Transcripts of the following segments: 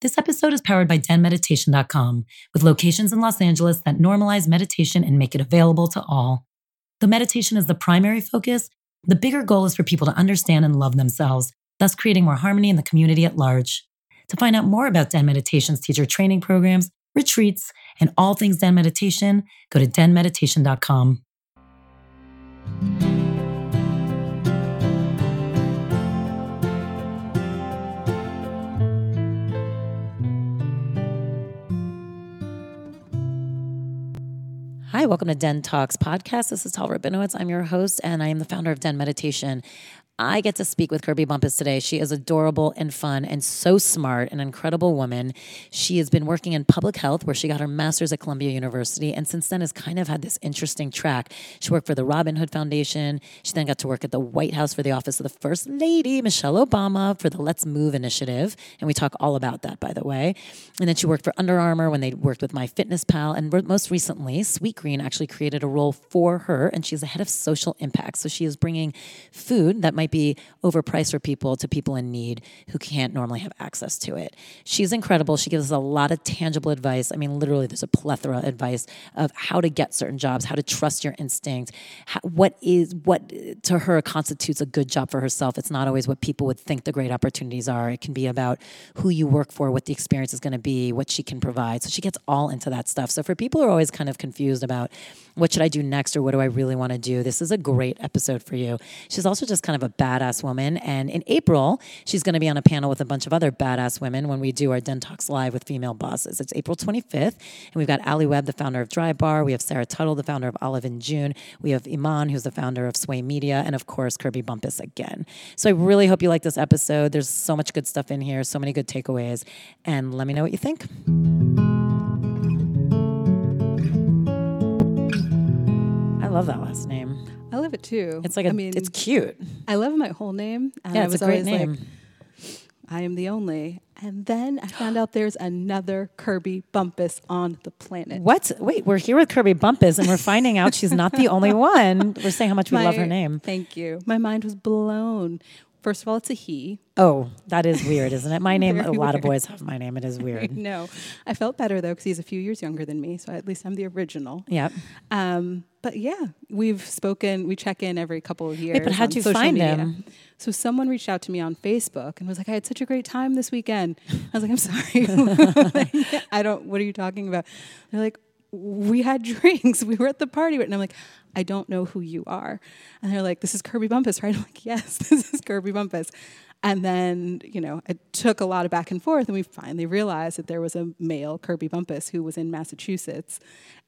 This episode is powered by denmeditation.com, with locations in Los Angeles that normalize meditation and make it available to all. Though meditation is the primary focus, the bigger goal is for people to understand and love themselves, thus creating more harmony in the community at large. To find out more about Den Meditation's teacher training programs, retreats, and all things Den Meditation, go to denmeditation.com. Hi, welcome to Den Talks podcast. This is Tal Rabinowitz. I'm your host, and I am the founder of Den Meditation. I get to speak with Kirby Bumpus today. She is adorable and fun and so smart, an incredible woman. She has been working in public health where she got her master's at Columbia University and since then has kind of had this interesting track. She worked for the Robin Hood Foundation. She then got to work at the White House for the office of the First Lady, Michelle Obama, for the Let's Move initiative. And we talk all about that, by the way. And then she worked for Under Armour when they worked with MyFitnessPal. And most recently, Sweetgreen actually created a role for her and she's the head of social impact. So she is bringing food that might might be overpriced for people to people in need who can't normally have access to it. She's incredible. She gives us a lot of tangible advice. I mean, literally, there's a plethora of advice of how to get certain jobs, how to trust your instinct, how, what is what to her constitutes a good job for herself. It's not always what people would think the great opportunities are. It can be about who you work for, what the experience is going to be, what she can provide. So she gets all into that stuff. So for people who are always kind of confused about what should I do next or what do I really want to do, this is a great episode for you. She's also just kind of a badass woman. And in April, she's going to be on a panel with a bunch of other badass women when we do our Den Talks Live with female bosses. It's April 25th. And we've got Ali Webb, the founder of Drybar. We have Sarah Tuttle, the founder of Olive and June. We have Iman, who's the founder of SWAAY Media. And of course, Kirby Bumpus again. So I really hope you like this episode. There's so much good stuff in here, so many good takeaways. And let me know what you think. I love that last name. I love it too. It's like a, I mean, it's cute. I love my whole name. And Yeah, I it's was a great always name. like, I am the only. And then I found out there's another Kirby Bumpus on the planet. What? Wait, we're here with Kirby Bumpus, and we're finding out she's not the only one. We're saying how much we love her name. Thank you. My mind was blown. First of all, it's a he. Oh, that is weird, isn't it? My name. A lot of boys have my name. It is weird. No, I felt better though because he's a few years younger than me, so at least I'm the original. Yep. Um, but yeah, we've spoken. We check in every couple of years. but how'd you find media. him? So someone reached out to me on Facebook and was like, "I had such a great time this weekend." I was like, "I'm sorry, I don't. What are you talking about?" They're like, "We had drinks. We were at the party," and I'm like, "I don't know who you are." And they're like, "This is Kirby Bumpus, right?" I'm like, "Yes, this is Kirby Bumpus." And then, you know, it took a lot of back and forth, and we finally realized that there was a male Kirby Bumpus who was in Massachusetts,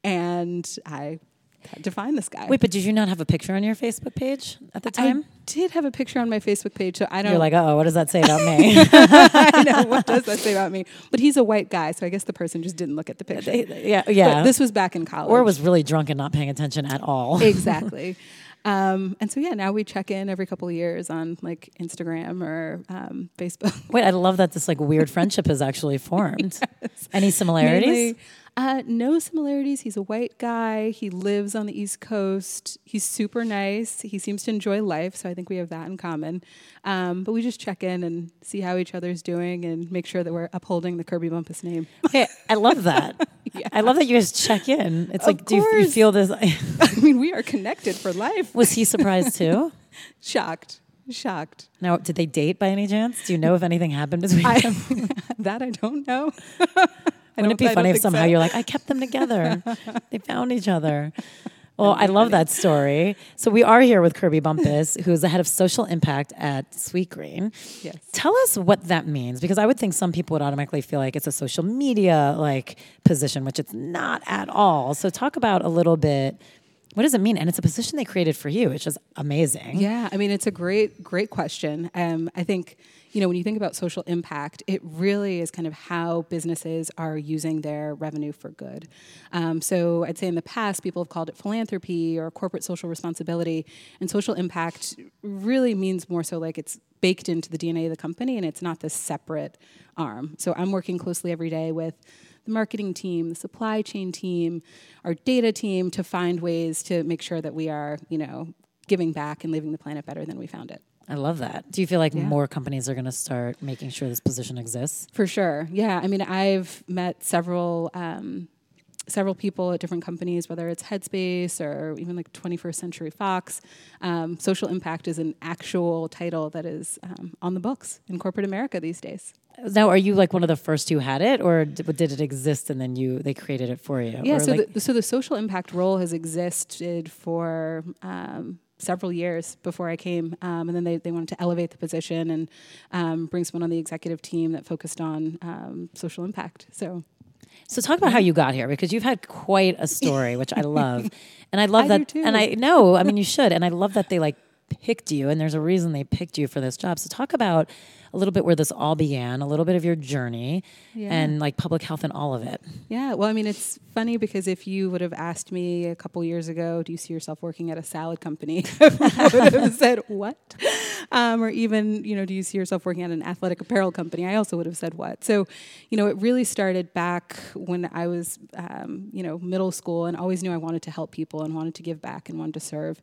and I find this guy. Wait, but did you not have a picture on your Facebook page at the time? I did have a picture on my Facebook page, so I don't. You're like, oh, what does that say about me? I know what does that say about me? But he's a white guy, so I guess the person just didn't look at the picture. yeah, But yeah. this was back in college. or was really drunk and not paying attention at all. exactly. Um, and so yeah, now we check in every couple of years on like Instagram or um, Facebook. Wait, I love that this like weird friendship has actually formed. Any similarities? Mainly, uh, no similarities. He's a white guy. He lives on the East Coast. He's super nice. He seems to enjoy life, so I think we have that in common. Um, but we just check in and see how each other's doing and make sure that we're upholding the Kirby Bumpus name. Hey, I love that. I love that you guys check in. It's Of like, do you, you feel this? I mean, we are connected for life. Was he surprised too? Shocked. Shocked. Now, did they date by any chance? Do you know if anything happened between I, them? that I don't know. Wouldn't it be funny if somehow so. you're like, I kept them together. they found each other. Well, I love that story. So we are here with Kirby Bumpus, who is the head of social impact at Sweetgreen. Yes. Tell us what that means, because I would think some people would automatically feel like it's a social media like position, which it's not at all. So talk about a little bit. What does it mean? And it's a position they created for you, which is amazing. Yeah, I mean, it's a great, great question. Um, I think, you know, when you think about social impact, it really is kind of how businesses are using their revenue for good. Um, so I'd say in the past, people have called it philanthropy or corporate social responsibility. And social impact really means more so like it's baked into the DNA of the company and it's not this separate arm. So I'm working closely every day with the marketing team, the supply chain team, our data team to find ways to make sure that we are, you know, giving back and leaving the planet better than we found it. I love that. Do you feel like Yeah. more companies are going to start making sure this position exists? For sure. Yeah. I mean, I've met several um, several people at different companies, whether it's Headspace or even like 21st Century Fox. Um, social impact is an actual title that is um, on the books in corporate America these days. Now, are you like one of the first who had it, or did it exist and then you they created it for you? Yeah. Or So like, the, so the social impact role has existed for. Um, several years before I came, um, and then they, they wanted to elevate the position and um, bring someone on the executive team that focused on um, social impact. So So talk about how you got here because you've had quite a story, which I love, and I love I that. do too. And I know, I mean, you should, and I love that they like picked you, and there's a reason they picked you for this job. So talk about a little bit where this all began, a little bit of your journey, Yeah. and like public health and all of it. Yeah, well, I mean, it's funny because if you would have asked me a couple years ago, do you see yourself working at a salad company? I would have said, what? Um, or even, you know, do you see yourself working at an athletic apparel company? I also would have said, what? So, you know, it really started back when I was, um, you know, middle school and always knew I wanted to help people and wanted to give back and wanted to serve.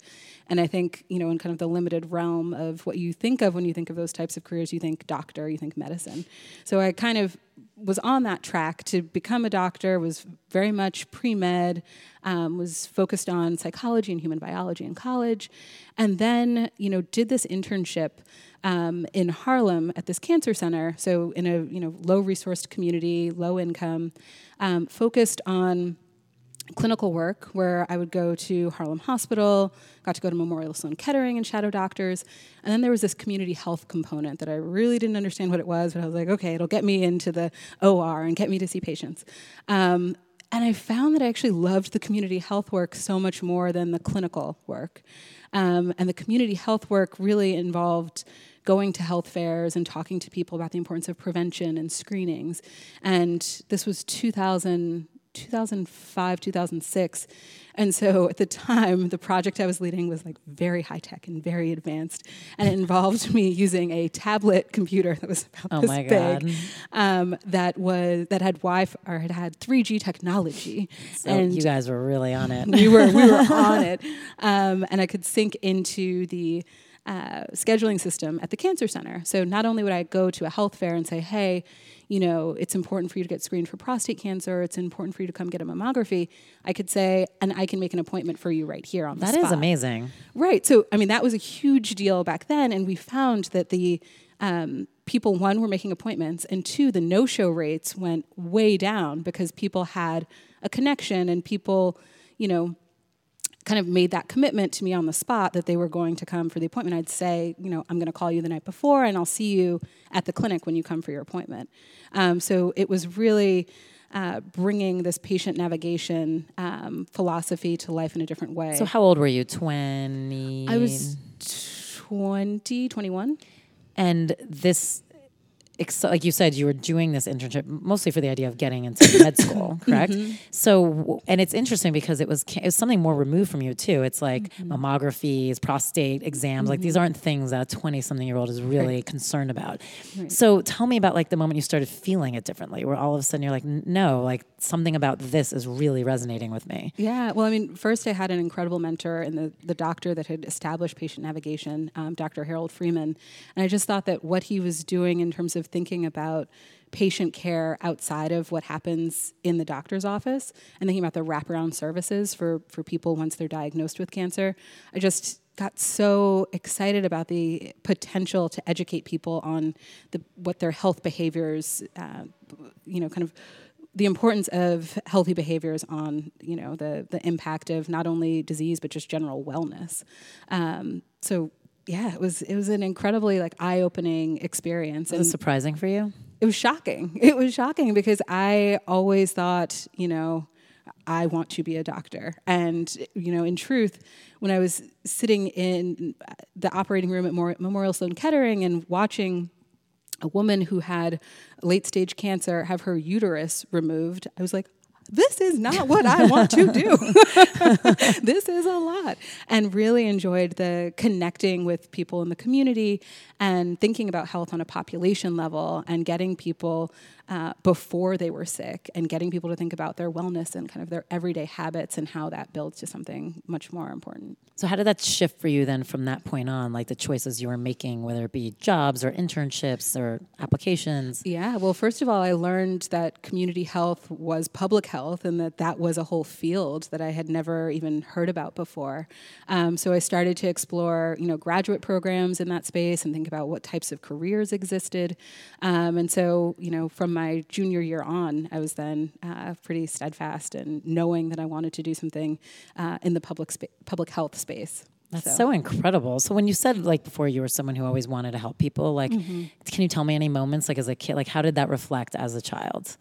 And I think, you know, in kind of the limited realm of what you think of when you think of those types of careers, you think doctor, you think medicine. So I kind of was on that track to become a doctor, was very much pre med, um, was focused on psychology and human biology in college, and then, you know, did this internship um, in Harlem at this cancer center. So, in a, you know, low resourced community, low income, um, focused on clinical work where I would go to Harlem Hospital, got to go to Memorial Sloan Kettering and shadow doctors. And then there was this community health component that I really didn't understand what it was, but I was like, okay, it'll get me into the OR and get me to see patients. Um, and I found that I actually loved the community health work so much more than the clinical work. Um, and the community health work really involved going to health fairs and talking to people about the importance of prevention and screenings. And this was 2000, 2005, 2006. And so at the time, the project I was leading was like very high tech and very advanced. And it involved me using a tablet computer that was about Oh this big, um, that was that had Wi-Fi or had had 3G technology. So and you guys were really on it. we were we were on it, um, and I could sync into the uh, scheduling system at the cancer center. So not only would I go to a health fair and say, "Hey, you know, it's important for you to get screened for prostate cancer. It's important for you to come get a mammography," I could say, and I can make an appointment for you right here on the That is spot. amazing. Right. So, I mean, that was a huge deal back then. And we found that the um, people, one, were making appointments, and two, the no show rates went way down because people had a connection and people, you know, kind of made that commitment to me on the spot that they were going to come for the appointment. I'd say, you know, I'm going to call you the night before and I'll see you at the clinic when you come for your appointment. Um, so it was really uh, bringing this patient navigation um, philosophy to life in a different way. So how old were you? Twenty. I was 20, 21. And this, ex- like you said, you were doing this internship mostly for the idea of getting into med school, correct? Mm-hmm. So, and it's interesting because it was it was something more removed from you too. It's like mm-hmm. mammographies, prostate exams. Like these mm-hmm. aren't things that a twenty something year old is really concerned about. So, tell me about like the moment you started feeling it differently, where all of a sudden you're like, no, like something about this is really resonating with me. Yeah, well, I mean, first I had an incredible mentor in the, the doctor that had established patient navigation, um, Dr. Harold Freeman. And I just thought that what he was doing in terms of thinking about patient care outside of what happens in the doctor's office and thinking about the wraparound services for, for people once they're diagnosed with cancer, I just got so excited about the potential to educate people on the, what their health behaviors, uh, you know, kind of the importance of healthy behaviors on you know the the impact of not only disease but just general wellness. Um, so yeah, it was it was an incredibly like eye opening experience, Was and it surprising for you? it was shocking. It was shocking because I always thought you know. I want to be a doctor. And, you know, in truth, when I was sitting in the operating room at Memorial Sloan Kettering and watching a woman who had late stage cancer have her uterus removed, I was like, this is not what I want to do. this is a lot. And really enjoyed the connecting with people in the community and thinking about health on a population level and getting people uh, before they were sick and getting people to think about their wellness and kind of their everyday habits and how that builds to something much more important. So how did that shift for you then from that point on, like the choices you were making, whether it be jobs or internships or applications? Yeah, well, first of all, I learned that community health was public health and that that was a whole field that I had never even heard about before. Um, so I started to explore, you know, graduate programs in that space and think about what types of careers existed. Um, and so, you know, from my junior year on, I was then uh, pretty steadfast in knowing that I wanted to do something uh, in the public spa- public health space. That's so. so. incredible. So when you said like before you were someone who always wanted to help people, like mm-hmm. can you tell me any moments like as a kid, like how did that reflect as a child?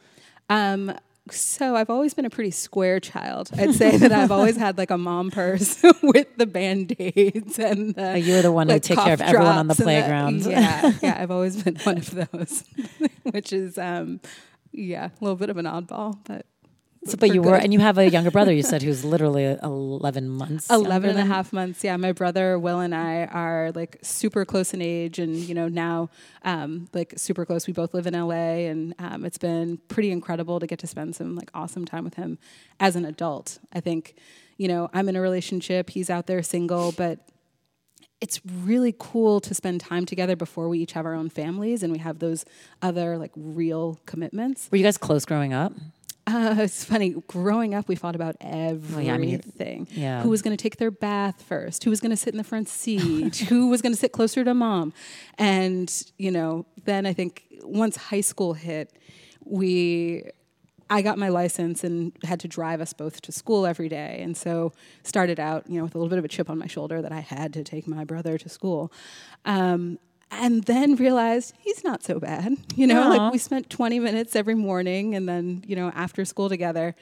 Um, so I've always been a pretty square child. I'd say that I've always had like a mom purse with the band-aids and the, you were the one like, who take care of everyone on the playground. The, yeah, yeah, I've always been one of those, which is um, yeah, a little bit of an oddball, but so, but you good. were, and you have a younger brother, you said, who's literally 11 months. 11 and a half months. Yeah. My brother, Will, and I are like super close in age. And, you know, now, um, like super close. We both live in LA. And um, it's been pretty incredible to get to spend some like awesome time with him as an adult. I think, you know, I'm in a relationship, he's out there single, but it's really cool to spend time together before we each have our own families and we have those other like real commitments. Were you guys close growing up? Uh, it's funny. Growing up, we fought about everything. Oh, yeah, I mean, yeah. Who was going to take their bath first? Who was going to sit in the front seat? who was going to sit closer to mom? And you know, then I think once high school hit, we I got my license and had to drive us both to school every day. And so started out, you know, with a little bit of a chip on my shoulder that I had to take my brother to school. Um, and then realized he's not so bad. You know, Aww. like we spent 20 minutes every morning and then, you know, after school together.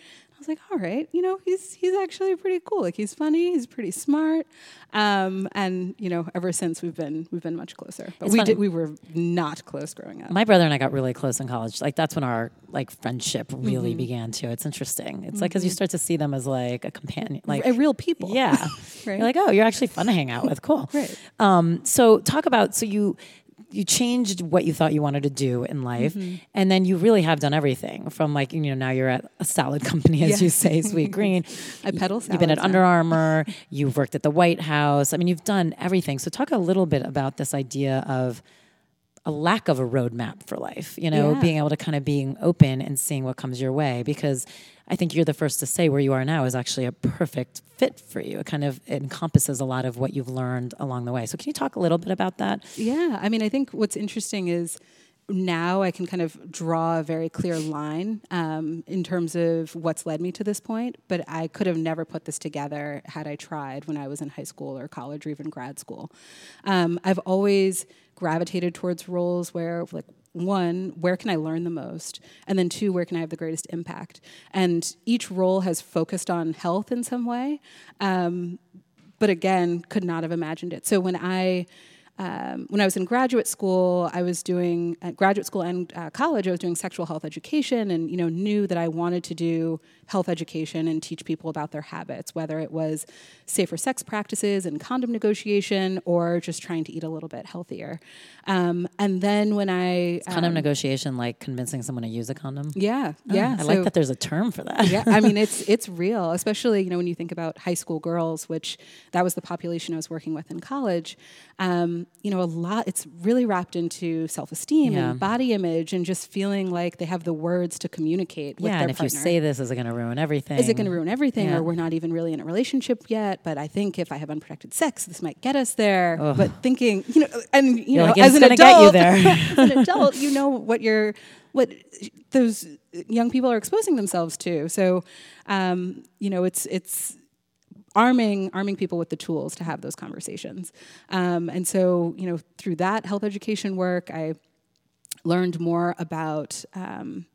Was like, all right, you know, he's he's actually pretty cool. Like he's funny, he's pretty smart, um, and you know, ever since we've been we've been much closer. But it's we funny. did we were not close growing up. My brother and I got really close in college. Like that's when our like friendship really mm-hmm. began too. It's interesting. It's mm-hmm. like because you start to see them as like a companion, like a real people. Yeah, right. You're like, oh, you're actually fun to hang out with. Cool. right. Um, so talk about so you you changed what you thought you wanted to do in life mm-hmm. and then you really have done everything from like you know now you're at a salad company as yes. you say Sweetgreen i pedal you've been at now. under armour you've worked at the white house i mean you've done everything so talk a little bit about this idea of a lack of a roadmap for life you know yeah. being able to kind of being open and seeing what comes your way because I think you're the first to say where you are now is actually a perfect fit for you. It kind of encompasses a lot of what you've learned along the way. So, can you talk a little bit about that? Yeah. I mean, I think what's interesting is now I can kind of draw a very clear line um, in terms of what's led me to this point, but I could have never put this together had I tried when I was in high school or college or even grad school. Um, I've always gravitated towards roles where, like, one, where can I learn the most? And then two, where can I have the greatest impact? And each role has focused on health in some way, um, but again, could not have imagined it. So when I um, when I was in graduate school, I was doing uh, graduate school and uh, college. I was doing sexual health education, and you know knew that I wanted to do health education and teach people about their habits, whether it was safer sex practices and condom negotiation, or just trying to eat a little bit healthier. Um, and then when I um, condom negotiation, like convincing someone to use a condom. Yeah, oh, yeah. I so, like that. There's a term for that. yeah, I mean it's it's real, especially you know when you think about high school girls, which that was the population I was working with in college um, you know, a lot, it's really wrapped into self esteem yeah. and body image and just feeling like they have the words to communicate with yeah, and if partner. you say this, is it going to ruin everything? Is it going to ruin everything? Yeah. Or we're not even really in a relationship yet, but I think if I have unprotected sex, this might get us there. Ugh. But thinking, you know, and, you You're know, like, as an adult, as an adult, you know what you're, what those young people are exposing themselves to. So, um, you know, it's, it's, arming arming people with the tools to have those conversations. Um, and so, you know, through that health education work, I learned more about um,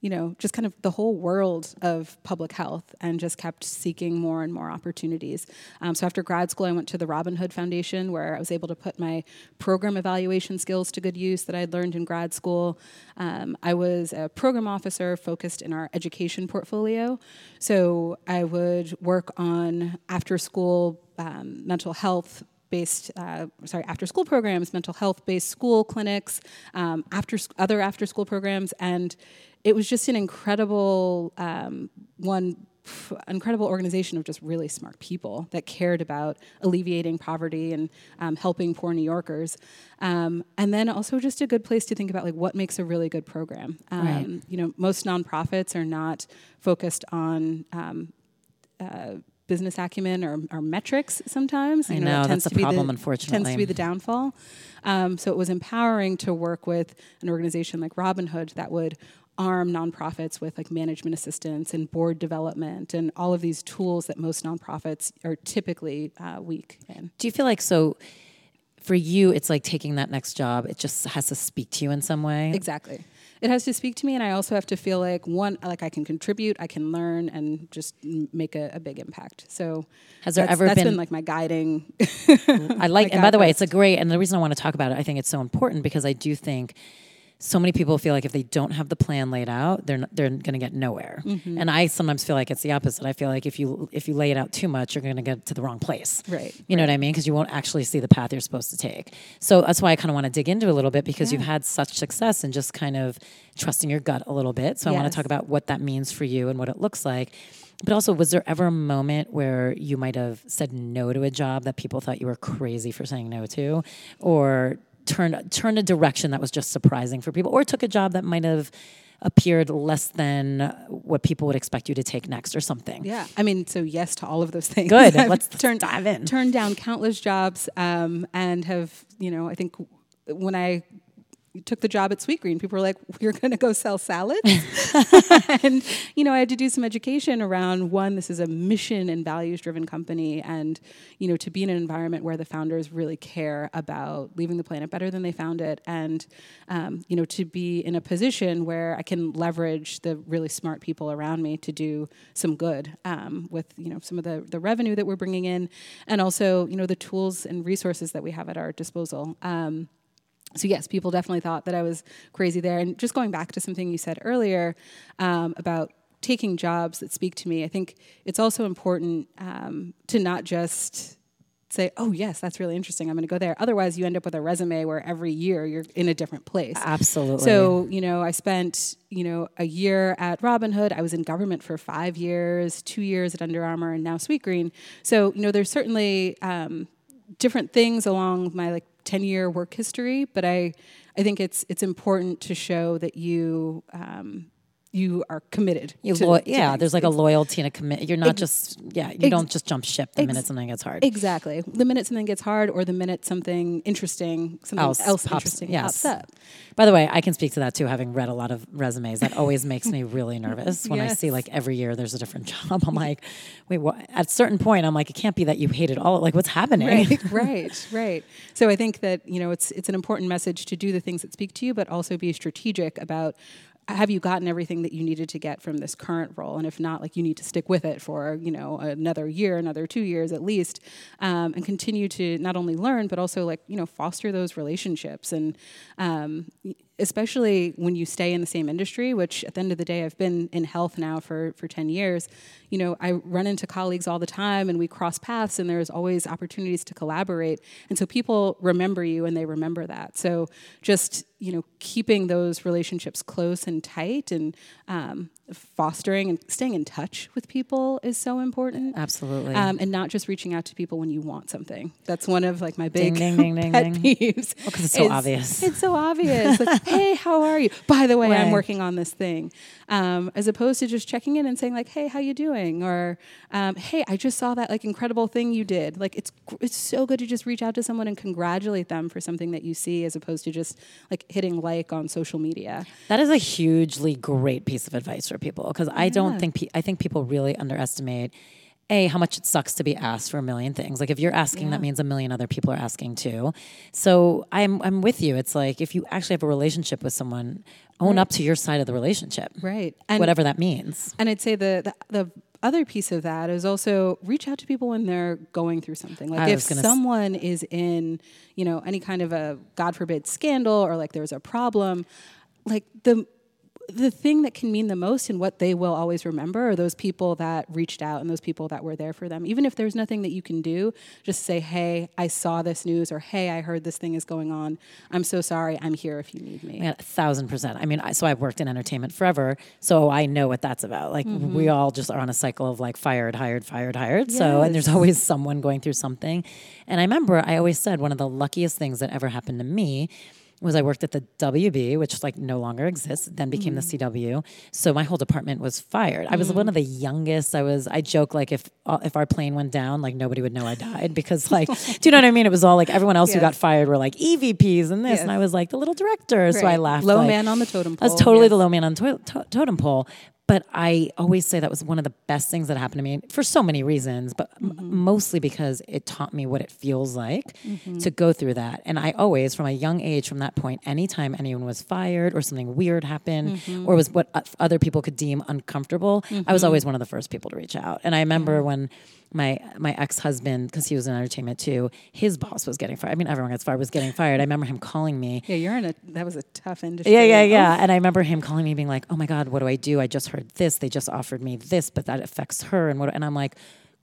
you know, just kind of the whole world of public health and just kept seeking more and more opportunities. Um, so after grad school, I went to the Robin Hood Foundation where I was able to put my program evaluation skills to good use that I'd learned in grad school. Um, I was a program officer focused in our education portfolio. So I would work on after school um, mental health based, uh, sorry, after school programs, mental health based school clinics, um, after other after school programs, and it was just an incredible um, one incredible organization of just really smart people that cared about alleviating poverty and um, helping poor New Yorkers, um, and then also just a good place to think about like what makes a really good program. Um, right. You know, most nonprofits are not focused on. Um, uh, business acumen or, or, metrics sometimes. You I know, know that's the problem, the, unfortunately. Tends to be the downfall. Um, so it was empowering to work with an organization like Robin Hood that would arm nonprofits with like management assistance and board development and all of these tools that most nonprofits are typically uh, weak in. Do you feel like so? For you, it's like taking that next job. It just has to speak to you in some way. Exactly it has to speak to me and i also have to feel like one like i can contribute i can learn and just make a, a big impact. So has there ever that's been, been like my guiding i like and by the way it's a great and the reason i want to talk about it i think it's so important because i do think so many people feel like if they don't have the plan laid out, they're not, they're going to get nowhere. Mm-hmm. And I sometimes feel like it's the opposite. I feel like if you if you lay it out too much, you're going to get to the wrong place. Right. You know what I mean? Because you won't actually see the path you're supposed to take. So that's why I kind of want to dig into a little bit because yeah. you've had such success and just kind of trusting your gut a little bit. So yes. I want to talk about what that means for you and what it looks like. But also, was there ever a moment where you might have said no to a job that people thought you were crazy for saying no to, or turned turned a direction that was just surprising for people, or took a job that might have appeared less than what people would expect you to take next or something. Yeah. I mean, so yes to all of those things. Good. let's turn dive in. Turned down countless jobs um, and have, you know, I think when I took the job at Sweetgreen. People were like, "You're going to go sell salads," and you know, I had to do some education around one. This is a mission and values driven company, and you know, to be in an environment where the founders really care about leaving the planet better than they found it, and um, you know, to be in a position where I can leverage the really smart people around me to do some good um, with you know some of the the revenue that we're bringing in, and also you know the tools and resources that we have at our disposal. Um, so yes, people definitely thought that I was crazy there. And just going back to something you said earlier um, about taking jobs that speak to me, I think it's also important um, to not just say, "Oh yes, that's really interesting. I'm going to go there." Otherwise, you end up with a resume where every year you're in a different place. Absolutely. So you know, I spent you know a year at Robin Hood. I was in government for five years, two years at Under Armour, and now Sweetgreen. So you know, there's certainly um, different things along my like 10 year work history, but I, I think it's, it's important to show that you, um, you are committed. You to, lo- yeah, there's like a loyalty and a commit. You're not ex- just yeah. You ex- don't just jump ship the ex- minute something gets hard. Exactly, the minute something gets hard, or the minute something interesting, something else, else pops, interesting yes. pops up. By the way, I can speak to that too, having read a lot of resumes. That always makes me really nervous when yes. I see like every year there's a different job. I'm like, wait, what? At a certain point, I'm like, it can't be that you hate it all. Like, what's happening? Right, right, right. So I think that you know it's it's an important message to do the things that speak to you, but also be strategic about have you gotten everything that you needed to get from this current role and if not like you need to stick with it for you know another year another two years at least um, and continue to not only learn but also like you know foster those relationships and um, especially when you stay in the same industry, which at the end of the day, I've been in health now for, for 10 years. You know, I run into colleagues all the time and we cross paths and there's always opportunities to collaborate. And so people remember you and they remember that. So just, you know, keeping those relationships close and tight and um, fostering and staying in touch with people is so important. Absolutely. Um, and not just reaching out to people when you want something. That's one of like my big ding, ding, ding, pet peeves. Because oh, it's so it's, obvious. It's so obvious. like, hey, how are you? By the way, way. I'm working on this thing. Um, as opposed to just checking in and saying like, hey, how you doing? Or um, hey, I just saw that like incredible thing you did. Like it's it's so good to just reach out to someone and congratulate them for something that you see, as opposed to just like hitting like on social media. That is a hugely great piece of advice for people because I don't think pe- I think people really underestimate a how much it sucks to be asked for a million things. Like if you're asking, yeah. that means a million other people are asking too. So I'm I'm with you. It's like if you actually have a relationship with someone, own right. up to your side of the relationship, right? And whatever that means. And I'd say the the, the other piece of that is also reach out to people when they're going through something. Like I if someone s- is in, you know, any kind of a God forbid scandal or like there's a problem, like the the thing that can mean the most and what they will always remember are those people that reached out and those people that were there for them. Even if there's nothing that you can do, just say, "Hey, I saw this news," or "Hey, I heard this thing is going on. I'm so sorry. I'm here if you need me." Yeah, a thousand percent. I mean, I, so I've worked in entertainment forever, so I know what that's about. Like Mm-hmm. we all just are on a cycle of like fired, hired, fired, hired. So and there's always someone going through something. And I remember I always said one of the luckiest things that ever happened to me was I worked at the WB, which like no longer exists, then became the CW. So my whole department was fired. I was one of the youngest. I was. I joke like if uh, if our plane went down, like nobody would know I died because like, do you know what I mean? It was all like everyone else who got fired were like EVPs and this, and I was like the little director. So I laughed. Low like- man on the totem pole. I was totally the low man on to- to- totem pole. But I always say that was one of the best things that happened to me for so many reasons, but Mm-hmm. mostly because it taught me what it feels like Mm-hmm. to go through that. And I always, from a young age, from that point, anytime anyone was fired or something weird happened Mm-hmm. or was what other people could deem uncomfortable, I was always one of the first people to reach out. And I remember when my my ex husband, because he was in entertainment too, his boss was getting fired. I mean, everyone gets fired. Was getting fired. I remember him calling me Yeah, you're in a that was a tough industry. yeah, yeah, Oh, yeah. And I remember him calling me, being like, "Oh my God, what do I do? I just heard this. They just offered me this, but that affects her." And what? And I'm like,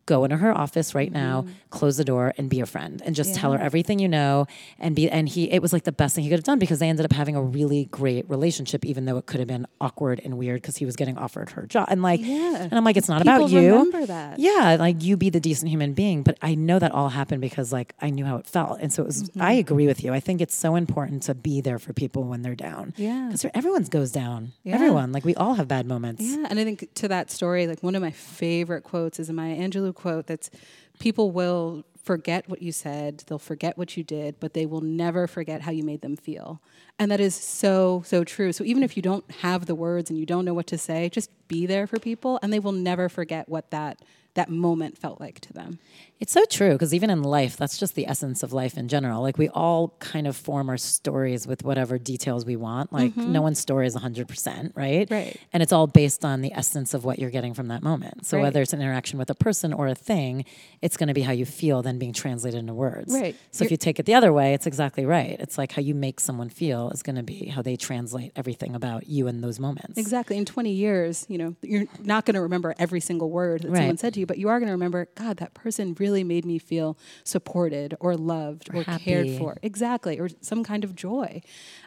"Go into her office right now, close the door, and be a friend, and just tell her. Everything you know." And be. And he, it was like the best thing he could have done because they ended up having a really great relationship, even though it could have been awkward and weird because he was getting offered her job. And like, Yeah. and I'm like, it's not People about you. remember that. Yeah, like you be the decent human being, but I know that all happened because like I knew how it felt, and so it was. Mm-hmm. I agree with you. I think it's so important to be there for people when they're down. Yeah. because everyone goes down. Yeah. Everyone, like we all have bad moments. Yeah, and I think to that story, like one of my favorite quotes is Maya Angelou quote that's people will forget what you said, they'll forget what you did, but they will never forget how you made them feel. And that is so, so true. So even if you don't have the words and you don't know what to say, just be there for people and they will never forget what that that moment felt like to them. It's so true because even in life, that's just the essence of life in general. Like we all kind of form our stories with whatever details we want. Like no one's story is 100%, right? Mm-hmm. Right. And it's all based on the essence of what you're getting from that moment. So Right. whether it's an interaction with a person or a thing, it's going to be how you feel then being translated into words. Right. So if You're- you take it the other way, it's exactly right. It's like how you make someone feel is going to be how they translate everything about you in those moments. Exactly. In 20 years, you know, you're not going to remember every single word that someone said to you, but you are going to remember, God, that person really made me feel supported or loved or, cared for. Exactly. Or some kind of joy.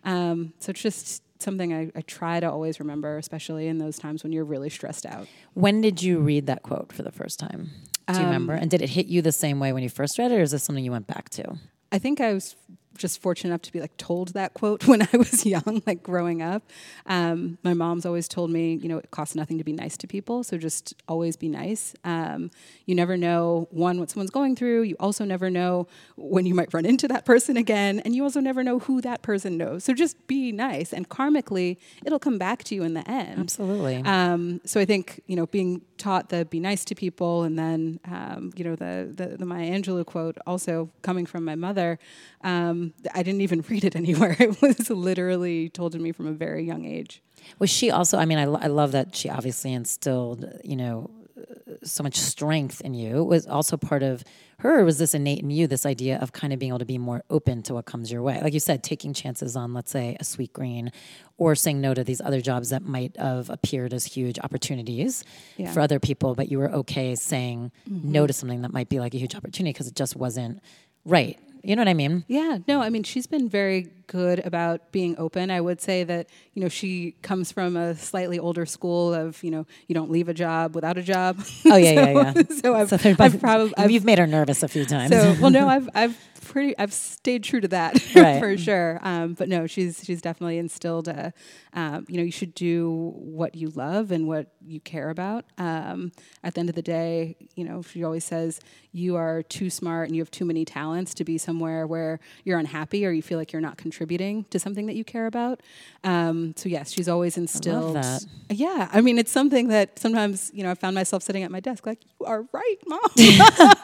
Um, so it's just something I, I try to always remember, especially in those times when you're really stressed out. When did you read that quote for the first time? Do you remember? Um, And did it hit you the same way when you first read it, or is this something you went back to? I think I was just fortunate enough to be like told that quote when I was young, like growing up. Um, my mom's always told me, you know, it costs nothing to be nice to people, so just always be nice. Um, you never know one what someone's going through. You also never know when you might run into that person again, and you also never know who that person knows. So just be nice, and karmically, it'll come back to you in the end. Absolutely. Um, so I think you know being taught the be nice to people, and then um, you know the, the the Maya Angelou quote also coming from my mother. Um, I didn't even read it anywhere. It was literally told to me from a very young age. Was she also? I mean, I, I love that she obviously instilled, you know, uh, so much strength in you. Was also part of her. Was this innate in you? This idea of kind of being able to be more open to what comes your way, like you said, taking chances on, let's say, a Sweetgreen, or saying no to these other jobs that might have appeared as huge opportunities Yeah. for other people, but you were okay saying no to something that might be like a huge opportunity because it just wasn't right. You know what I mean? Yeah, no, I mean she's been very good about being open. I would say that you know she comes from a slightly older school of you know you don't leave a job without a job. Oh yeah, yeah, yeah. so I've, there- I've probably I've, you've made her nervous a few times. So well, no, I've I've pretty I've stayed true to that Right. for sure. Um, but no, she's she's definitely instilled a, um, you know, you should do what you love and what you care about. Um, at the end of the day, you know, she always says you are too smart and you have too many talents to be somewhere where you're unhappy or you feel like you're not contributing to something that you care about. Um, so yes, she's always instilled. that. Yeah, I mean, it's something that sometimes you know I found myself sitting at my desk like, you are right, mom.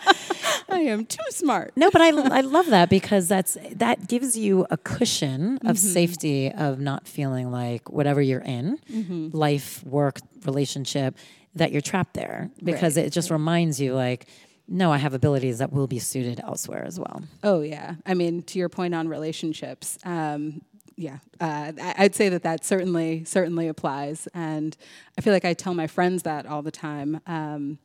I am too smart. No, but I, I love that because that's that gives you a cushion Mm-hmm. of safety of not feeling like whatever you're in, Mm-hmm. life, work, relationship, that you're trapped there because Right. it just reminds you like, no, I have abilities that will be suited elsewhere as well. Oh yeah. I mean, to your point on relationships, um, yeah, uh, I'd say that that certainly certainly applies, and I feel like I tell my friends that all the time. Um,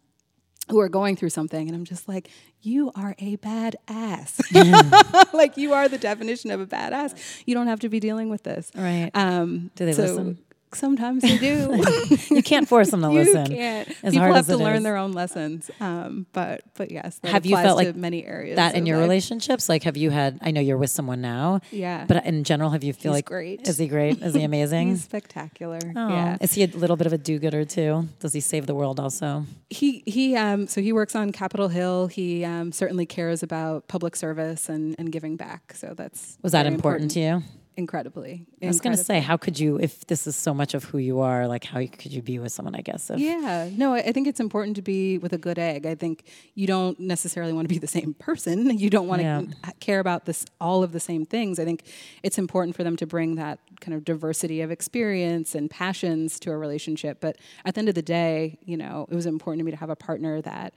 who are going through something, and I'm just like, you are a badass. like you are the definition of a badass. You don't have to be dealing with this. Right. Um, Do they so listen? Sometimes they do. you can't force them to listen. you can't. As People hard have as to learn is. their own lessons. Um, but but yes, Have you felt to like many areas that in your life. relationships? Like, have you had? I know you're with someone now. Yeah. But in general, have you feel He's like great. Is he great? Is he amazing? He's spectacular. Oh, Yeah. Is he a little bit of a do-gooder too? Does he save the world also? He he um so he works on Capitol Hill. He um certainly cares about public service and, and giving back. So that's Was that very important, to you? Incredibly. I was going to say, how could you, if this is so much of who you are, like how could you be with someone? I guess. If, Yeah, no, I think it's important to be with a good egg. I think you don't necessarily want to be the same person. You don't want to Yeah. care about this all of the same things. I think it's important for them to bring that kind of diversity of experience and passions to a relationship. But at the end of the day, you know, it was important to me to have a partner that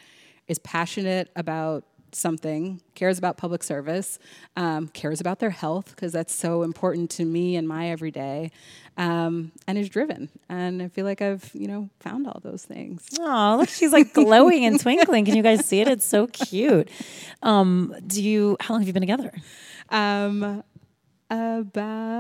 is passionate about something, cares about public service, um, cares about their health because that's so important to me and my everyday, um, and is driven. And I feel like I've you know found all those things. Oh, look, she's like glowing and twinkling. Can you guys see it? It's so cute. Um, do you? How long have you been together? Um, about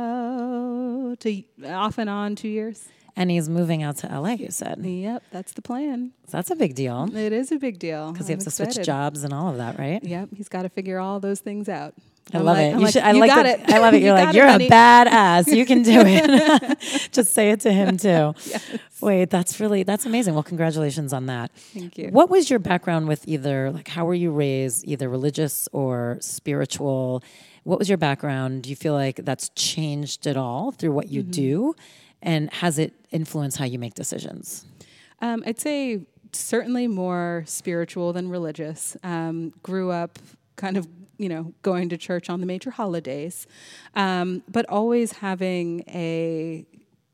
a, off and on two years. And he's moving out to LA. You said Yep, that's the plan. so that's a big deal It is a big deal because he has to switch jobs and all of that, right? Yep, he's got to figure all those things out. I I'm love like- it. I'm you like, should, I "You like got that- it. I love it. You You're got like, it, you're a honey." badass. You can do it. Just say it to him too. Wait, that's really that's amazing. Well, congratulations on that. Thank you. What was your background with either like how were you raised, either religious or spiritual? What was your background? Do you feel like that's changed at all through what Mm-hmm. you do? And has it influenced how you make decisions? Um, I'd say certainly more spiritual than religious. Um, grew up kind of, you know, going to church on the major holidays, um, but always having a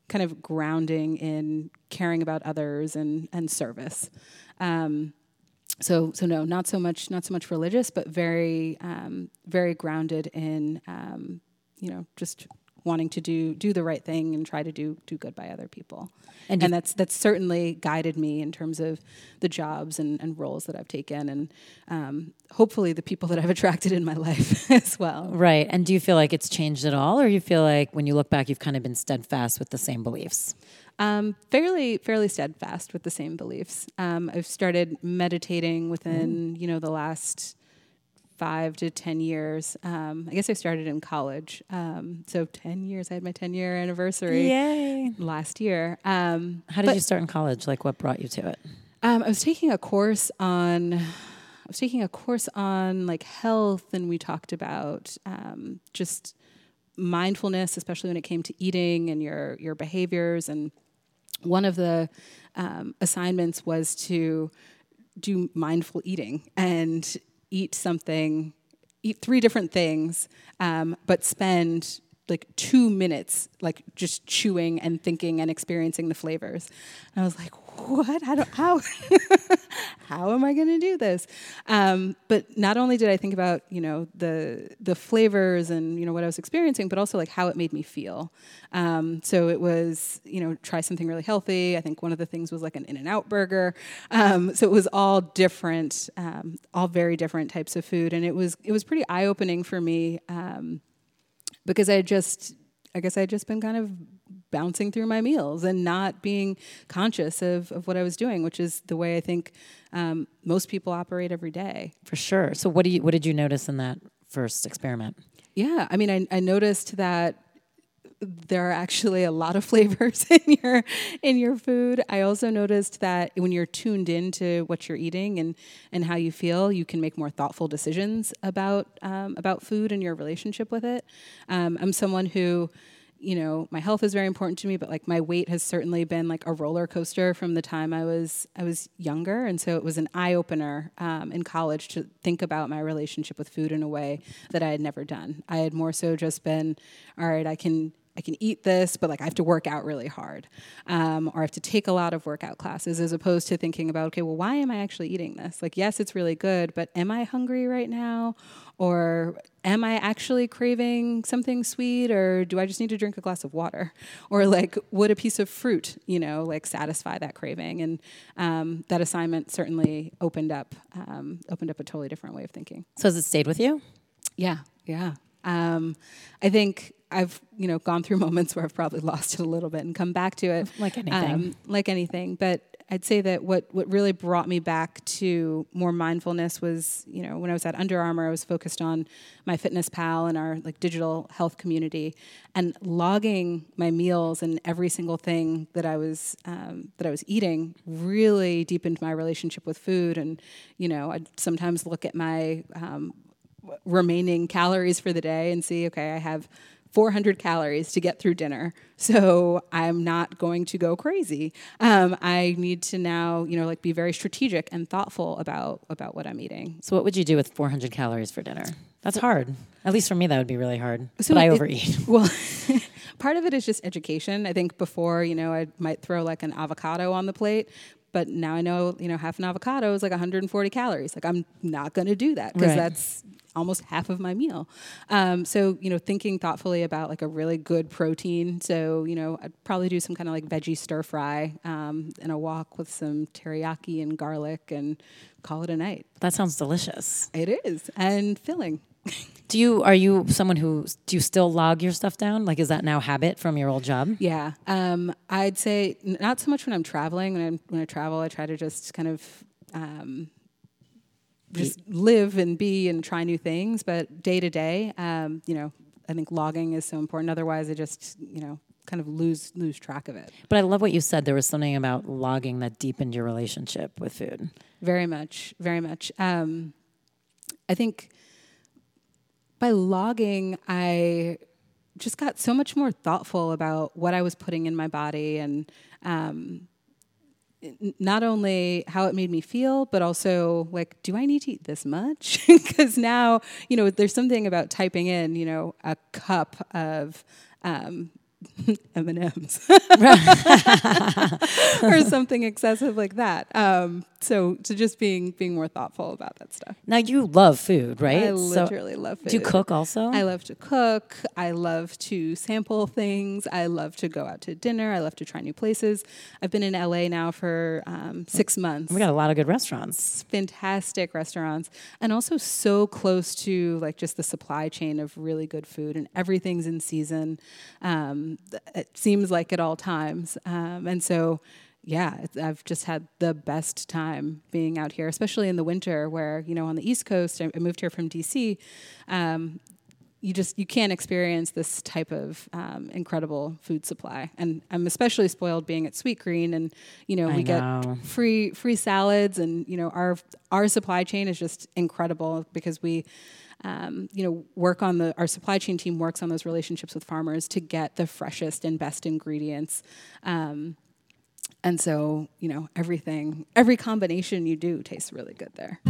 kind of grounding in caring about others and and service. Um, so so no, not so much not so much religious, but very um, very grounded in um, you know just wanting to do do the right thing and try to do do good by other people. And And, that's that's certainly guided me in terms of the jobs and, and roles that I've taken, and um, hopefully the people that I've attracted in my life as well. Right. And do you feel like it's changed at all or you feel like when you look back you've kind of been steadfast with the same beliefs? Um, fairly fairly steadfast with the same beliefs. Um, I've started meditating within you know the last five to ten years. Um, I guess I started in college, um, so ten years. I had my ten year anniversary Yay. last year. Um, How did you start in college? Like what brought you to it? Um, I was taking a course on. I was taking a course on like health, and we talked about um, just mindfulness, especially when it came to eating and your your behaviors. And one of the um, assignments was to do mindful eating and eat something, eat three different things, um, but spend like two minutes like just chewing and thinking and experiencing the flavors. And I was like, what? I don't how how am I going to do this? Um, but not only did I think about you know the the flavors and you know what I was experiencing, but also like how it made me feel. Um, so it was you know try something really healthy. I think one of the things was like an In-N-Out burger. Um, so it was all different, um, all very different types of food, and it was it was pretty eye opening for me um, because I just I guess I had just been kind of bouncing through my meals and not being conscious of, of what I was doing, which is the way I think um, most people operate every day. For sure. So what do you what did you notice in that first experiment? Yeah, I mean, I, I noticed that there are actually a lot of flavors in your in your food. I also noticed that when you're tuned into what you're eating and and how you feel, you can make more thoughtful decisions about um, about food and your relationship with it. Um, I'm someone who you know my health is very important to me but like my weight has certainly been like a roller coaster from the time i was i was younger. And so it was an eye-opener um, in college to think about my relationship with food in a way that i had never done. I had more so just been all right i can I can eat this, but like I have to work out really hard, um, or I have to take a lot of workout classes, as opposed to thinking about, okay, well, why am I actually eating this? Like, yes, it's really good, but am I hungry right now, Or am I actually craving something sweet or do I just need to drink a glass of water? Or like, would a piece of fruit, you know, like satisfy that craving? And um, that assignment certainly opened up, um, opened up a totally different way of thinking. So has it stayed with you? Yeah, yeah. Um, I think I've you know gone through moments where I've probably lost it a little bit and come back to it, like anything, um, like anything. But I'd say that what what really brought me back to more mindfulness was you know when I was at Under Armour, I was focused on MyFitnessPal and our like digital health community, and logging my meals and every single thing that I was um, that I was eating really deepened my relationship with food. And you know I'd sometimes look at my um, remaining calories for the day and see okay I have 400 calories to get through dinner. So I'm not going to go crazy. Um, I need to now, you know, like be very strategic and thoughtful about about what I'm eating. So what would you do with 400 calories for dinner? That's hard. At least for me, that would be really hard. So but I overeat. It, well, part of it is just education. I think before, you know, I might throw like an avocado on the plate, but now I know, you know, half an avocado is like 140 calories. Like I'm not going to do that because right. that's almost half of my meal. Um, so, you know, thinking thoughtfully about like a really good protein. So, you know, I'd probably do some kind of like veggie stir fry um, and a wok with some teriyaki and garlic and call it a night. That sounds delicious. It is and filling. do you are you someone who do you still log your stuff down? Like, is that now habit from your old job? Yeah, um, I'd say not so much when I'm traveling. When I when I travel, I try to just kind of um, just live and be and try new things. But day to day, um, you know, I think logging is so important. Otherwise, I just you know kind of lose lose track of it. But I love what you said. There was something about logging that deepened your relationship with food. Very much, very much. Um, I think by logging, I just got so much more thoughtful about what I was putting in my body and um, not only how it made me feel, but also like, do I need to eat this much? Because now, you know, there's something about typing in, you know, a cup of um, M and M's or something excessive like that. Um, so, so just being being more thoughtful about that stuff. Now you love food, right? I literally so love food. Do you cook also? I love to cook. I love to sample things. I love to go out to dinner. I love to try new places. I've been in LA now for um, six months. We got a lot of good restaurants. Fantastic restaurants, and also so close to like just the supply chain of really good food, and everything's in season. Um, it seems like at all times, um, and so yeah, I've just had the best time being out here, especially in the winter where, you know, on the East Coast, I moved here from DC. Um, you just you can't experience this type of um, incredible food supply and i'm especially spoiled being at Sweetgreen and you know I we know. get free free salads and you know our our supply chain is just incredible because we um, you know work on the our supply chain team works on those relationships with farmers to get the freshest and best ingredients um, and so, you know, everything, every combination you do tastes really good there.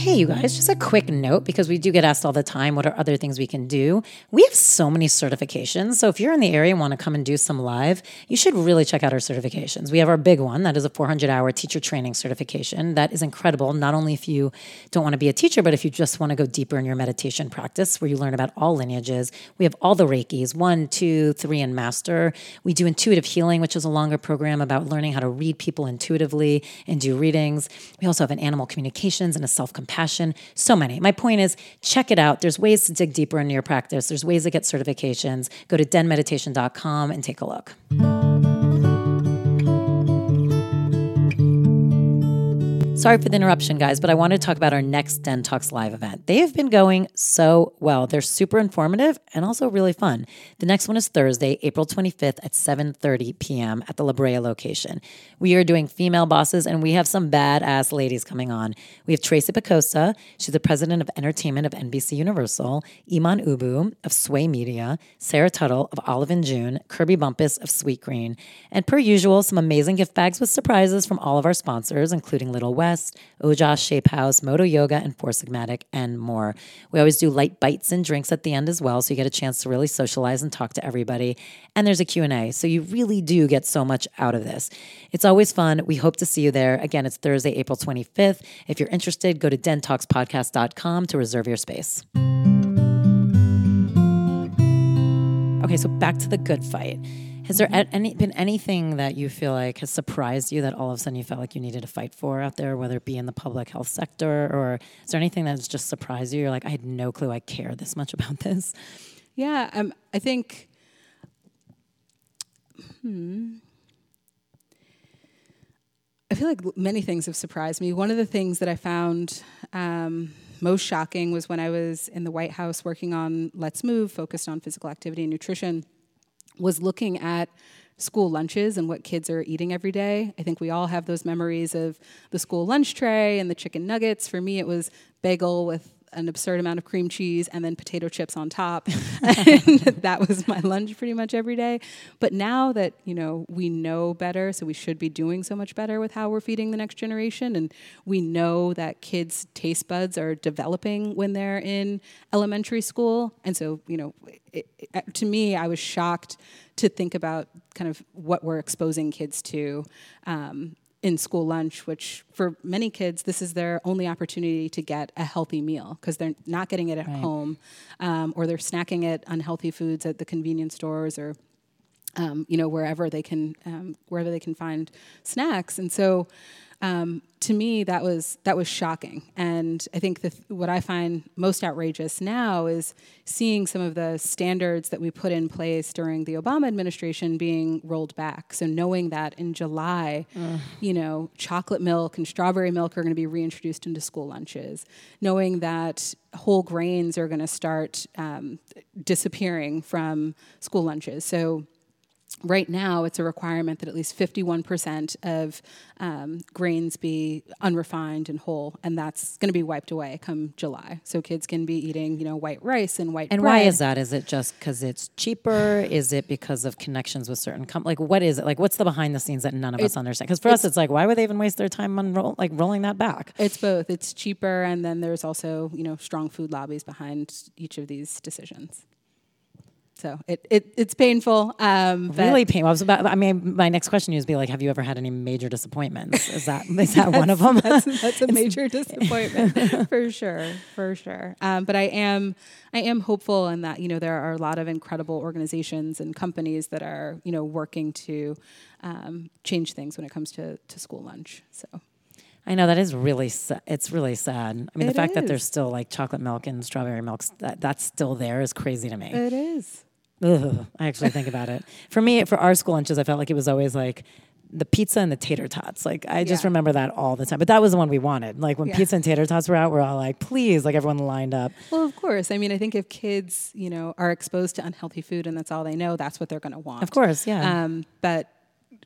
Hey, you guys, just a quick note because we do get asked all the time what are other things we can do. We have so many certifications. So if you're in the area and want to come and do some live, you should really check out our certifications. We have our big one that is a 400 hour teacher training certification. That is incredible, not only if you don't want to be a teacher, but if you just want to go deeper in your meditation practice where you learn about all lineages. We have all the Reikis one, two, three, and master. We do intuitive healing, which is a longer program about learning how to read people intuitively and do readings. We also have an animal communications and a self compassion compassion, so many. My point is check it out. There's ways to dig deeper into your practice, there's ways to get certifications. Go to denmeditation.com and take a look. Sorry for the interruption, guys, but I want to talk about our next Den Talks Live event. They have been going so well. They're super informative and also really fun. The next one is Thursday, April 25th at 7:30 p.m. at the La Brea location. We are doing female bosses, and we have some badass ladies coming on. We have Tracey Pakosta, she's the president of entertainment of NBC Universal, Iman Oubou of SWAAY Media, Sarah Tuttle of Olive and June, Kirby Bumpus of Sweetgreen, and per usual, some amazing gift bags with surprises from all of our sponsors, including Little West. Quest, Ojas Shape House, Moto Yoga, and Four Sigmatic, and more. We always do light bites and drinks at the end as well, so you get a chance to really socialize and talk to everybody. And there's a Q&A, so you really do get so much out of this. It's always fun. We hope to see you there. Again, it's Thursday, April 25th. If you're interested, go to dentalkspodcast.com to reserve your space. Okay, so back to the good fight. Has there any, been anything that you feel like has surprised you that all of a sudden you felt like you needed to fight for out there, whether it be in the public health sector or is there anything that's just surprised you? You're like, I had no clue I care this much about this. Yeah, um, I think. Hmm. I feel like many things have surprised me. One of the things that I found um, most shocking was when I was in the White House working on Let's Move, focused on physical activity and nutrition, was looking at school lunches and what kids are eating every day. I think we all have those memories of the school lunch tray and the chicken nuggets. For me, it was bagel with an absurd amount of cream cheese and then potato chips on top. and that was my lunch pretty much every day. But now that, you know, we know better, so we should be doing so much better with how we're feeding the next generation and we know that kids' taste buds are developing when they're in elementary school. And so, you know, it, it, to me, I was shocked to think about kind of what we're exposing kids to um, in school lunch, which for many kids, this is their only opportunity to get a healthy meal because they're not getting it at right. home um, or they're snacking at unhealthy foods at the convenience stores or um, you know wherever they can um, wherever they can find snacks and so um, to me that was that was shocking. And i think th- what i find most outrageous now is seeing some of the standards that we put in place during the obama administration being rolled back. So knowing that in july you know chocolate milk and strawberry milk are going to be reintroduced into school lunches. Knowing that whole grains are going to start um, disappearing from school lunches. So right now it's a requirement that at least 51% of um, grains be unrefined and whole and that's going to be wiped away come july. So kids can be eating you know white rice and white and bread. why is that? Is it just because it's cheaper? Is it because of connections with certain com- like what is it? Like what's the behind the scenes that none of it, us understand? Because for us it's like why would they even waste their time on roll, like rolling that back? It's both. It's cheaper and then there's also you know strong food lobbies behind each of these decisions so it, it it's painful. Um, really painful. I was about. I mean, my next question is be like, have you ever had any major disappointments? Is that is that one of them? that's, that's a major disappointment for sure, for sure. Um, but I am I am hopeful in that you know there are a lot of incredible organizations and companies that are you know working to um, change things when it comes to to school lunch. So. I know that is really sa- it's really sad. I mean, it the fact is. that there's still like chocolate milk and strawberry milk that that's still there is crazy to me. It is. Ugh, I actually think about it. For me, for our school lunches, I felt like it was always like the pizza and the tater tots. Like I just yeah. remember that all the time. But that was the one we wanted. Like when yeah. pizza and tater tots were out, we're all like, please, like everyone lined up. Well, of course. I mean, I think if kids, you know, are exposed to unhealthy food and that's all they know, that's what they're going to want. Of course, yeah. Um, but